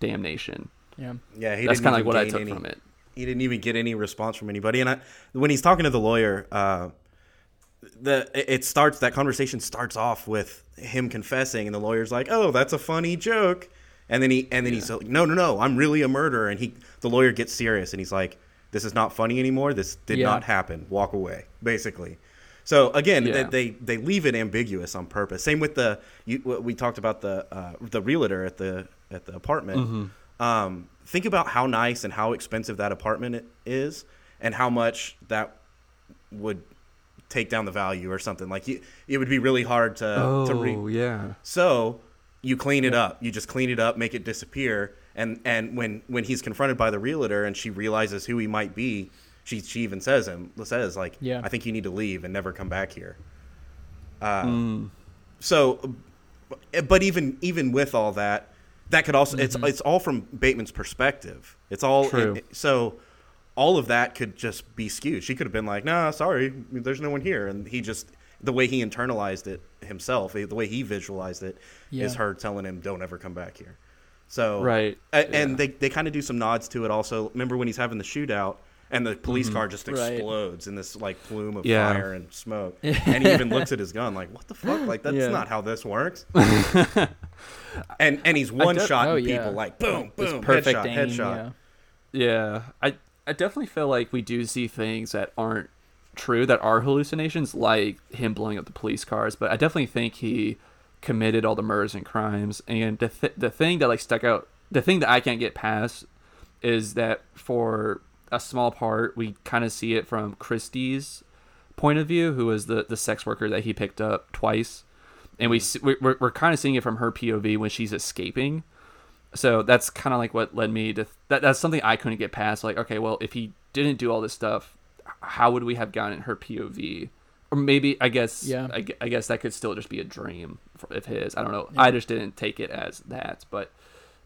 damnation Yeah. Yeah, he that's kind of like what i took any- from it he didn't even get any response from anybody. And I, when he's talking to the lawyer, uh, the it it starts that conversation starts off with him confessing, and the lawyer's like, "Oh, that's a funny joke," and then he and then he's like, "No, no, no, I'm really a murderer." And he the lawyer gets serious, and he's like, "This is not funny anymore. This did Yeah. not happen. Walk away." Basically. So again, Yeah. they, they they leave it ambiguous on purpose. Same with the you, we talked about the uh, the realtor at the at the apartment. Um, think about how nice and how expensive that apartment is, and how much that would take down the value or something. Like you, it would be really hard to to re- oh yeah so you clean it up. You just clean it up, make it disappear. And and when when he's confronted by the realtor and she realizes who he might be, she she even says him says like, Yeah. I think you need to leave and never come back here. Uh, Mm. So, but even even with all that, that could also it's it's all from Bateman's perspective. It's all True. so all of that could just be skewed. She could have been like, "Nah, sorry, there's no one here," and he just the way he internalized it himself, the way he visualized it, is Yeah. her telling him, "Don't ever come back here." So Right, a- and yeah. they they kind of do some nods to it. Also, remember when he's having the shootout and the police car just Right. explodes in this like plume of Mm-hmm. Yeah. fire and smoke, and he even looks at his gun like, "What the fuck? Like that's Yeah. not how this works." and and he's one shot Oh, people like boom It's boom perfect headshot aim, headshot. Yeah. Yeah, I I definitely feel like we do see things that aren't true that are hallucinations, like him blowing up the police cars. But I definitely think he committed all the murders and crimes. And the th- the thing that like stuck out, the thing that I can't get past, is that for a small part we kind of see it from Christie's point of view, who was the the sex worker that he picked up twice, and we, mm-hmm. we're, we're, we're kind of seeing it from her POV when she's escaping. So that's kind of like what led me to that that's something i couldn't get past. Like okay well if he didn't do all this stuff how would we have gotten her pov or maybe i guess Yeah. I, I guess that could still just be a dream for, of his i don't know i just didn't take it as that but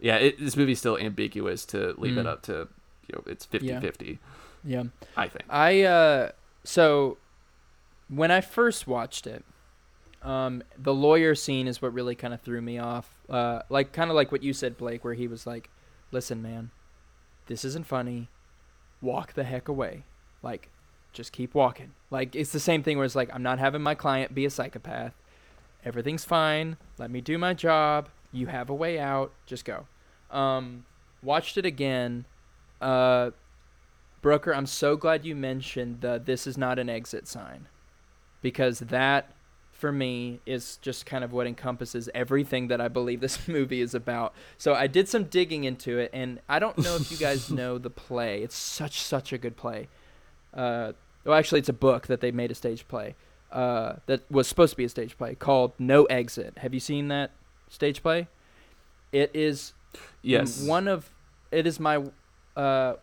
yeah it, this movie's still ambiguous to leave it Mm. up to you know it's 50 Yeah. 50 Yeah. i think I uh so when I first watched it, um, the lawyer scene is what really kind of threw me off. Uh, like kind of like what you said, Blake, where he was like, "Listen, man, this isn't funny. Walk the heck away. Like, just keep walking." Like it's the same thing where it's like, "I'm not having my client be a psychopath. Everything's fine. Let me do my job. You have a way out. Just go." Um, watched it again. Uh, Brooker, I'm so glad you mentioned the "this is not an exit" sign, because that, for me, is just kind of what encompasses everything that I believe this movie is about. So I did some digging into it, and I don't know if you guys know the play. It's such such a good play. Uh, well, actually, it's a book that they made a stage play. Uh, that was supposed to be a stage play called No Exit. Have you seen that stage play? It is yes one of it is my uh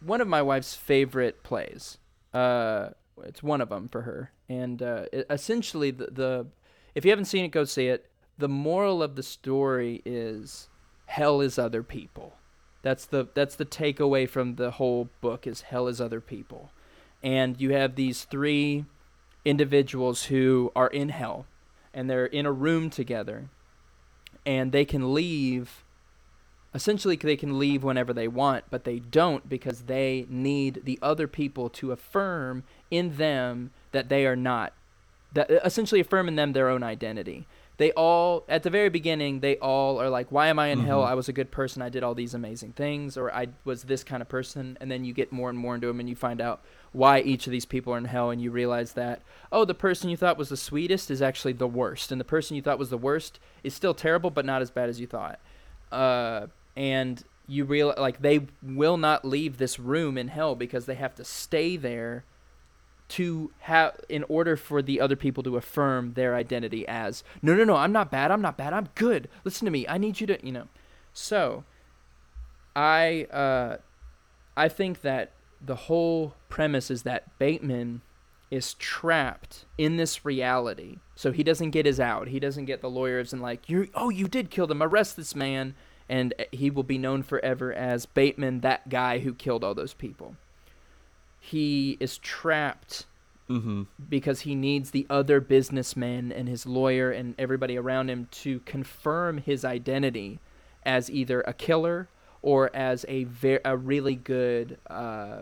one of my wife's favorite plays. Uh, it's one of them for her, and uh, it, essentially the, the if you haven't seen it, go see it. The moral of the story is hell is other people. That's the that's the takeaway from the whole book is hell is other people, and you have these three individuals who are in hell, and they're in a room together, and they can leave essentially they can leave whenever they want but they don't because they need the other people to affirm in them that they are not that essentially affirm in them their own identity. They all at the very beginning they all are like why am i in hell? Mhm. i was a good person. I did all these amazing things or i was this kind of person and then you get more and more into them and you find out why each of these people are in hell and you realize that oh the person you thought was the sweetest is actually the worst and the person you thought was the worst is still terrible but not as bad as you thought. Uh, and you real like they will not leave this room in hell because they have to stay there to have in order for the other people to affirm their identity as no no no I'm not bad I'm not bad I'm good. Listen to me I need you to you know. So I uh I think that the whole premise is that Bateman is trapped in this reality. So he doesn't get his out. He doesn't get the lawyers and like you oh you did kill them. Arrest this man. And he will be known forever as Bateman that guy who killed all those people. He is trapped Mm-hmm. because he needs the other businessmen and his lawyer and everybody around him to confirm his identity as either a killer or as a ver- a really good uh,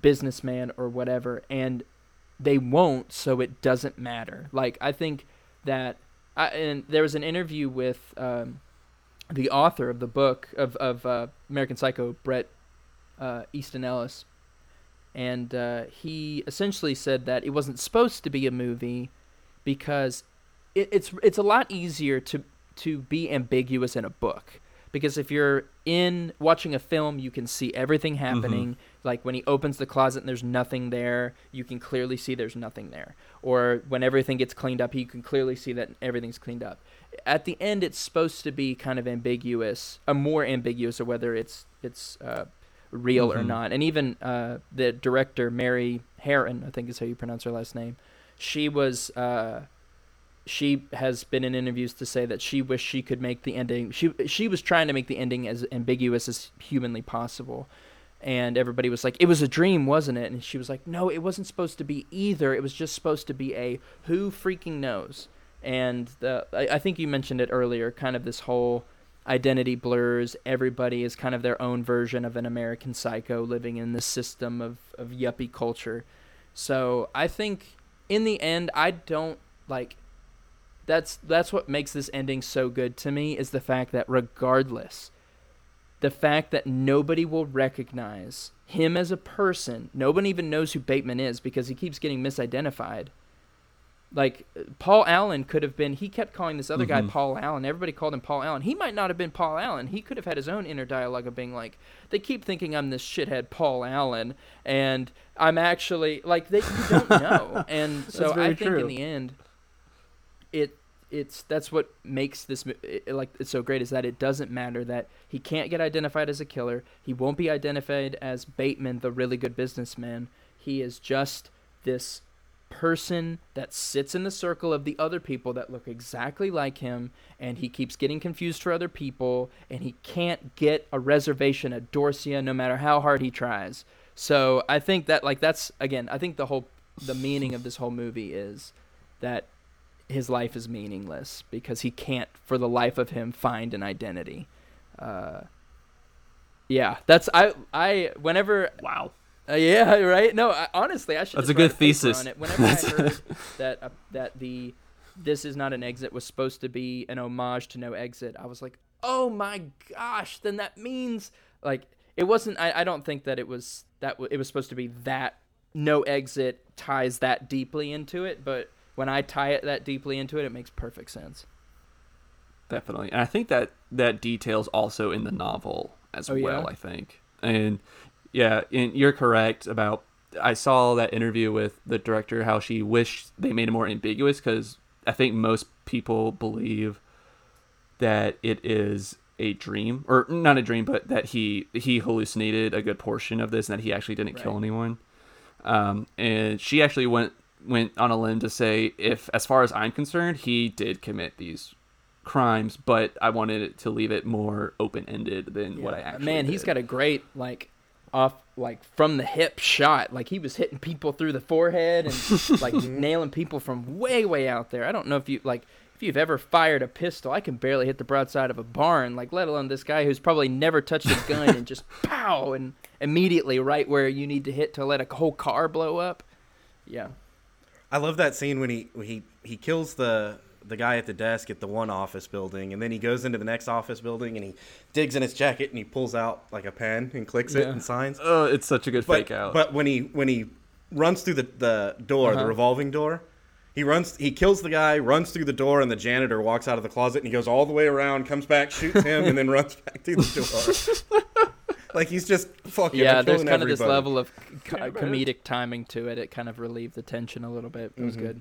businessman or whatever and they won't so it doesn't matter. Like i think that I, and there was an interview with um, the author of the book of, of uh, american psycho bret uh, easton ellis and uh, he essentially said that it wasn't supposed to be a movie because it, it's it's a lot easier to to be ambiguous in a book because if you're in watching a film you can see everything happening. Like when he opens the closet and there's nothing there you can clearly see there's nothing there. Or when everything gets cleaned up you can clearly see that everything's cleaned up. At the end it's supposed to be kind of ambiguous a more ambiguous of whether it's it's uh, real or Mhm. not. And even uh, the director mary Harron, i think is how you pronounce her last name she was uh, she has been in interviews to say that she wished she could make the ending. She she was trying to make the ending as ambiguous as humanly possible. And everybody was like it was a dream wasn't it? And she was like no it wasn't supposed to be either. It was just supposed to be a who freaking knows? And the I, I think you mentioned it earlier kind of this whole identity blurs. Everybody is kind of their own version of an american psycho living in this system of, of yuppie culture. So i think in the end i don't like that's that's what makes this ending so good to me is the fact that regardless the fact that nobody will recognize him as a person nobody even knows who bateman is because he keeps getting misidentified. Like paul allen could have been he kept calling this other guy Mhm. paul allen. Everybody called him paul allen. He might not have been paul allen. He could have had his own inner dialogue of being like they keep thinking i'm this shithead paul allen and i'm actually like they you don't know. And so i think true. in the end it it's that's what makes this it, like it's so great is that it doesn't matter that he can't get identified as a killer. He won't be identified as bateman the really good businessman. He is just this person that sits in the circle of the other people that look exactly like him and he keeps getting confused for other people and he can't get a reservation at dorsia no matter how hard he tries. So i think that like that's again i think the whole the meaning of this whole movie is that his life is meaningless because he can't for the life of him find an identity uh yeah that's i i whenever Wow. uh, yeah, right. No, I, honestly, I should. That's a good paper thesis. On it. Whenever I heard that uh, that the this is not an exit was supposed to be an homage to No Exit, I was like, oh my gosh, then that means like it wasn't. I, I don't think that it was that w- it was supposed to be that No Exit ties that deeply into it, but when I tie it that deeply into it, it makes perfect sense. Definitely. And I think that that details also in the novel as Oh, yeah? well, I think. And yeah, and you're correct about I saw that interview with the director how she wished they made it more ambiguous cuz I think most people believe that it is a dream or not a dream but that he he hallucinated a good portion of this and that he actually didn't kill anyone. Um and she actually went went on a limb to say if as far as I'm concerned he did commit these crimes, but I wanted to leave it more open ended than what I Yeah. actually. Man, he's got a great like off like from the hip shot. Like he was hitting people through the forehead and like nailing people from way way out there. I don't know if you like if you've ever fired a pistol. I can barely hit the broadside of a barn. Like let alone this guy who's probably never touched a gun and just pow and immediately right where you need to hit to let a whole car blow up. Yeah. I love that scene when he when he he kills the the guy at the desk at the one office building, and then he goes into the next office building and he digs in his jacket and he pulls out like a pen and clicks it and signs. Oh, it's such a good But, fake out. but when he when he runs through the, the door, Uh-huh. the revolving door, he runs he kills the guy, runs through the door, and the janitor walks out of the closet and he goes all the way around, comes back, shoots him, and then runs back through the door. like he's just fucking Yeah, I'm there's killing kind of this level of co- comedic timing to it. It kind of relieved the tension a little bit. It was Mhm. good.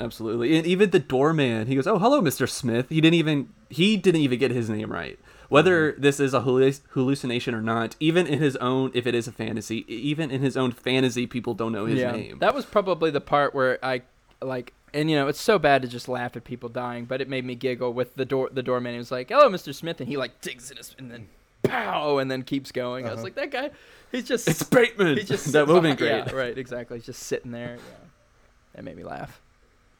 Absolutely. And even the doorman, he goes, "Oh, hello, Mr. Smith." He didn't even he didn't even get his name right. Whether this is a halluc- hallucination or not, even in his own if it is a fantasy, even in his own fantasy people don't know his yeah, name. that was probably the part where I like, and you know, it's so bad to just laugh at people dying, but it made me giggle with the door. The doorman he was like, "Hello, Mr. Smith," and he like digs in his and then pow, and then keeps going. I was Uh-huh. like, that guy, he's just it's Bateman. he's just that sitting movement behind- great. Yeah, right, exactly. He's just sitting there. Yeah, that made me laugh.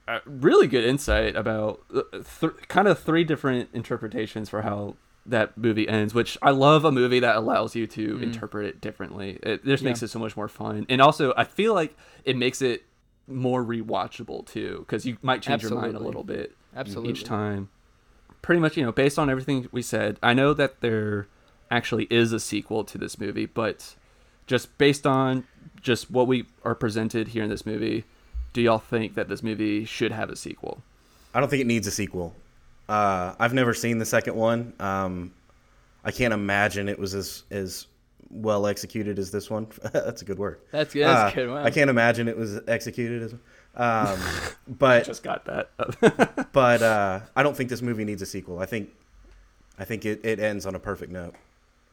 uh, really good insight about uh, th- kind of three different interpretations for how that movie ends which i love a movie that allows you to Mhm. interpret it differently it just Yeah. makes it so much more fun and also i feel like it makes it more rewatchable too because you might change your mind a little bit Absolutely. each time pretty much you know based on everything we said i know that there actually is a sequel to this movie but just based on just what we are presented here in this movie do y'all think that this movie should have a sequel I don't think it needs a sequel. Uh, I've never seen the second one. Um, I can't imagine it was as as well executed as this one. that's a good word. That's good. That's Uh, good. Wow. I can't imagine it was executed as. Um, but I just got that but uh, I don't think this movie needs a sequel. I think I think it, it ends on a perfect note.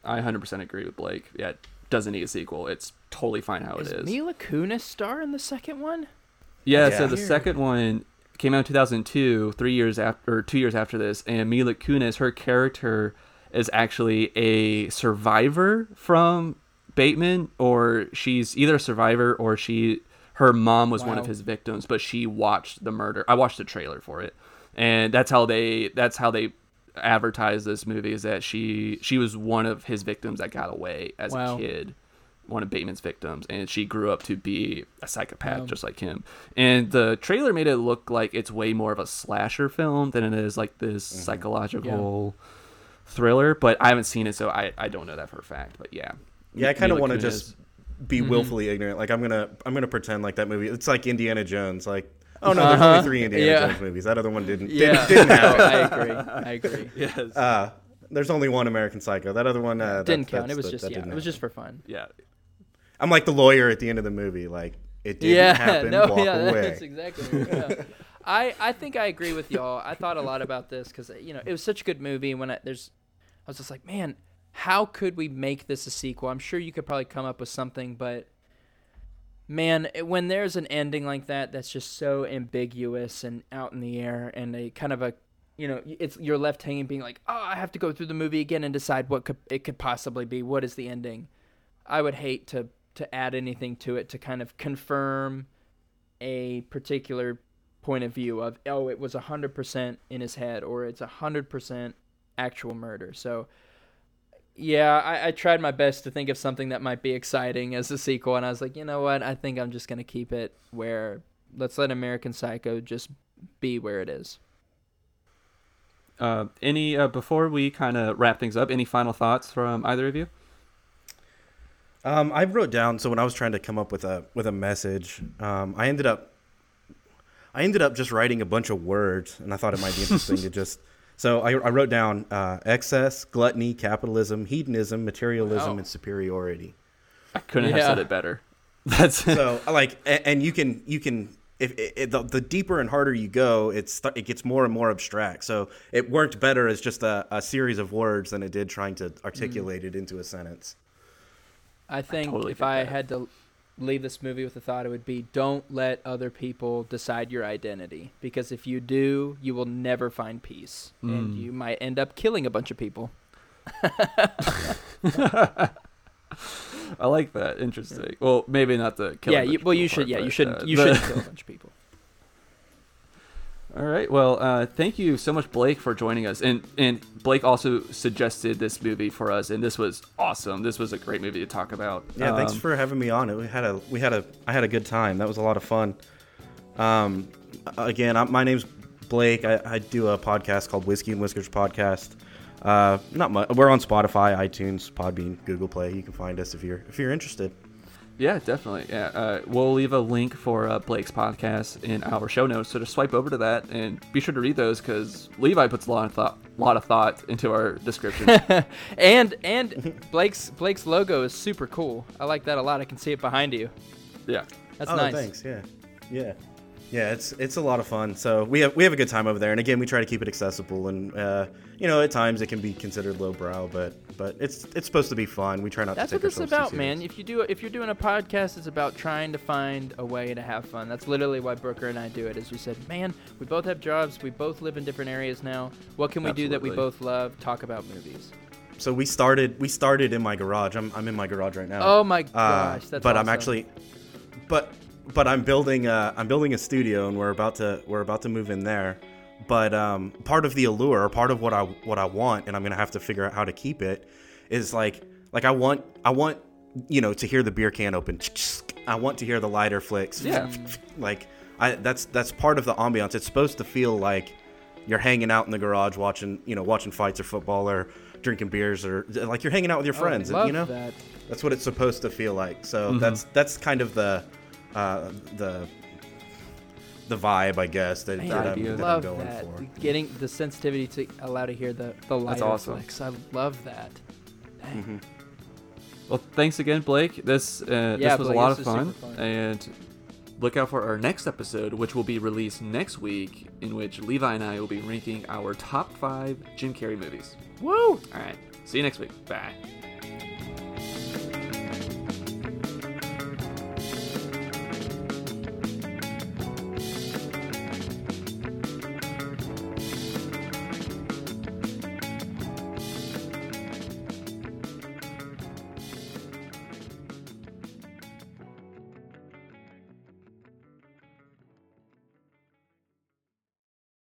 I 100% agree with blake yeah it doesn't need a sequel it's totally fine how Is it is Mila Kunis star in the second one? Yeah, Yeah. so the second one came out in 2002, three years after, or two years after this, and Mila Kunis, her character is actually a survivor from Bateman, or she's either a survivor or she, her mom was one of his victims, but she watched the murder. I watched the trailer for it, and that's how they, that's how they advertised this movie is that she, she was one of his victims that got away as Wow. a kid one of Bateman's victims, and she grew up to be a psychopath Wow. just like him. And the trailer made it look like it's way more of a slasher film than it is like this Mm-hmm. psychological thriller. But I haven't seen it, so I, I don't know that for a fact. But yeah, Yeah, I kind of want to just be Mhm. willfully ignorant. Like I'm gonna I'm gonna pretend like that movie. It's like Indiana Jones. Like oh no, there's Uh-huh. only three Indiana Yeah. Jones movies. That other one didn't Yeah, didn't, didn't no, have it. I agree. I agree. yes, Uh, there's only one American Psycho. That other one uh, didn't count. It was that- just yeah. It was happen. just for fun. yeah. I'm like the lawyer at the end of the movie. Like it didn't yeah, happen. no, walk yeah, away. that's exactly. Yeah. I I think I agree with y'all. I thought a lot about this because you know it was such a good movie. When I, there's, I was just like, man, how could we make this a sequel? I'm sure you could probably come up with something, but man, when there's an ending like that, that's just so ambiguous and out in the air, and a kind of a you know, it's you're left hanging, being like, "Oh, I have to go through the movie again and decide what could, it could possibly be. What is the ending?" I would hate to to add anything to it to kind of confirm a particular point of view of, "Oh, it was hundred percent in his head," or "It's hundred percent actual murder." So, yeah, I, I tried my best to think of something that might be exciting as a sequel, and I was like, you know what? I think I'm just gonna keep it where let's let American Psycho just be where it is. Uh, any uh, before we kind of wrap things up? Any final thoughts from either of you? Um, I wrote down so when I was trying to come up with a with a message, um, I ended up I ended up just writing a bunch of words, and I thought it might be interesting to just. So I, I wrote down uh, excess, gluttony, capitalism, hedonism, materialism, Wow. and superiority. I couldn't have said it better. That's So like, a- and you can you can if it, it- the, the deeper and harder you go, it's it gets more and more abstract. So it worked better as just a, a series of words than it did trying to articulate it into a sentence. I think totally if I that. had to leave this movie with a thought, it would be don't let other people decide your identity. Because if you do, you will never find peace. And Mm. you might end up killing a bunch of people. I like that. Interesting. Well, maybe not the kill. yeah, you, well, you should. Yeah, you shouldn't. you shouldn't kill a bunch of people. All right. Well, uh, thank you so much, Blake, for joining us. And and Blake also suggested this movie for us, and this was awesome. This was a great movie to talk about. Yeah, thanks Um, for having me on. It We had a we had a I had a good time. That was a lot of fun. Um, again, I, my name's Blake. I, I do a podcast called Whiskey and Whiskers Podcast. Uh, not much. We're on Spotify, iTunes, Podbean, Google Play. You can find us if you're if you're interested. Yeah, definitely. Yeah, uh, we'll leave a link for uh, Blake's podcast in our show notes. So just swipe over to that and be sure to read those because Levi puts a lot of thought, lot of thought into our description. and and Blake's Blake's logo is super cool. I like that a lot. I can see it behind you. yeah. That's oh, nice. thanks. Yeah, yeah, yeah. It's it's a lot of fun. So we have we have a good time over there. And again, we try to keep it accessible. And uh, you know, at times it can be considered lowbrow, but but it's it's supposed to be fun. We try not That's to what take this is about, man. If you do if you're doing a podcast, it's about trying to find a way to have fun. That's literally why Brooker and I do it. As we said, man, we both have jobs, we both live in different areas now. What can we do that we both love? Talk about movies. So we started we started in my garage. I'm I'm in my garage right now. Oh my Uh, gosh, that's but I'm actually, but but I'm building uh, I'm building a studio, and we're about to we're about to move in there. But um, part of the allure, or part of what I what I want, and I'm gonna have to figure out how to keep it, is like like I want I want you know to hear the beer can open. I want to hear the lighter flicks. Yeah. like I that's that's part of the ambiance. It's supposed to feel like you're hanging out in the garage watching you know watching fights or football or drinking beers or like you're hanging out with your Oh, friends. love you know. that. That's what it's supposed to feel like. So Mhm. that's that's kind of the uh, the the vibe, I guess, that, that, I'm, idea. that I'm love going that. for. Getting the sensitivity to allow to hear the the lighter awesome. flicks. I love that. Dang. Mhm. Well, thanks again, Blake. This uh, Yeah, this was Blake, a lot this of fun, fun. and look out for our next episode, which will be released next week, in which Levi and I will be ranking our top five Jim Carrey movies. Woo! All right, see you next week. Bye.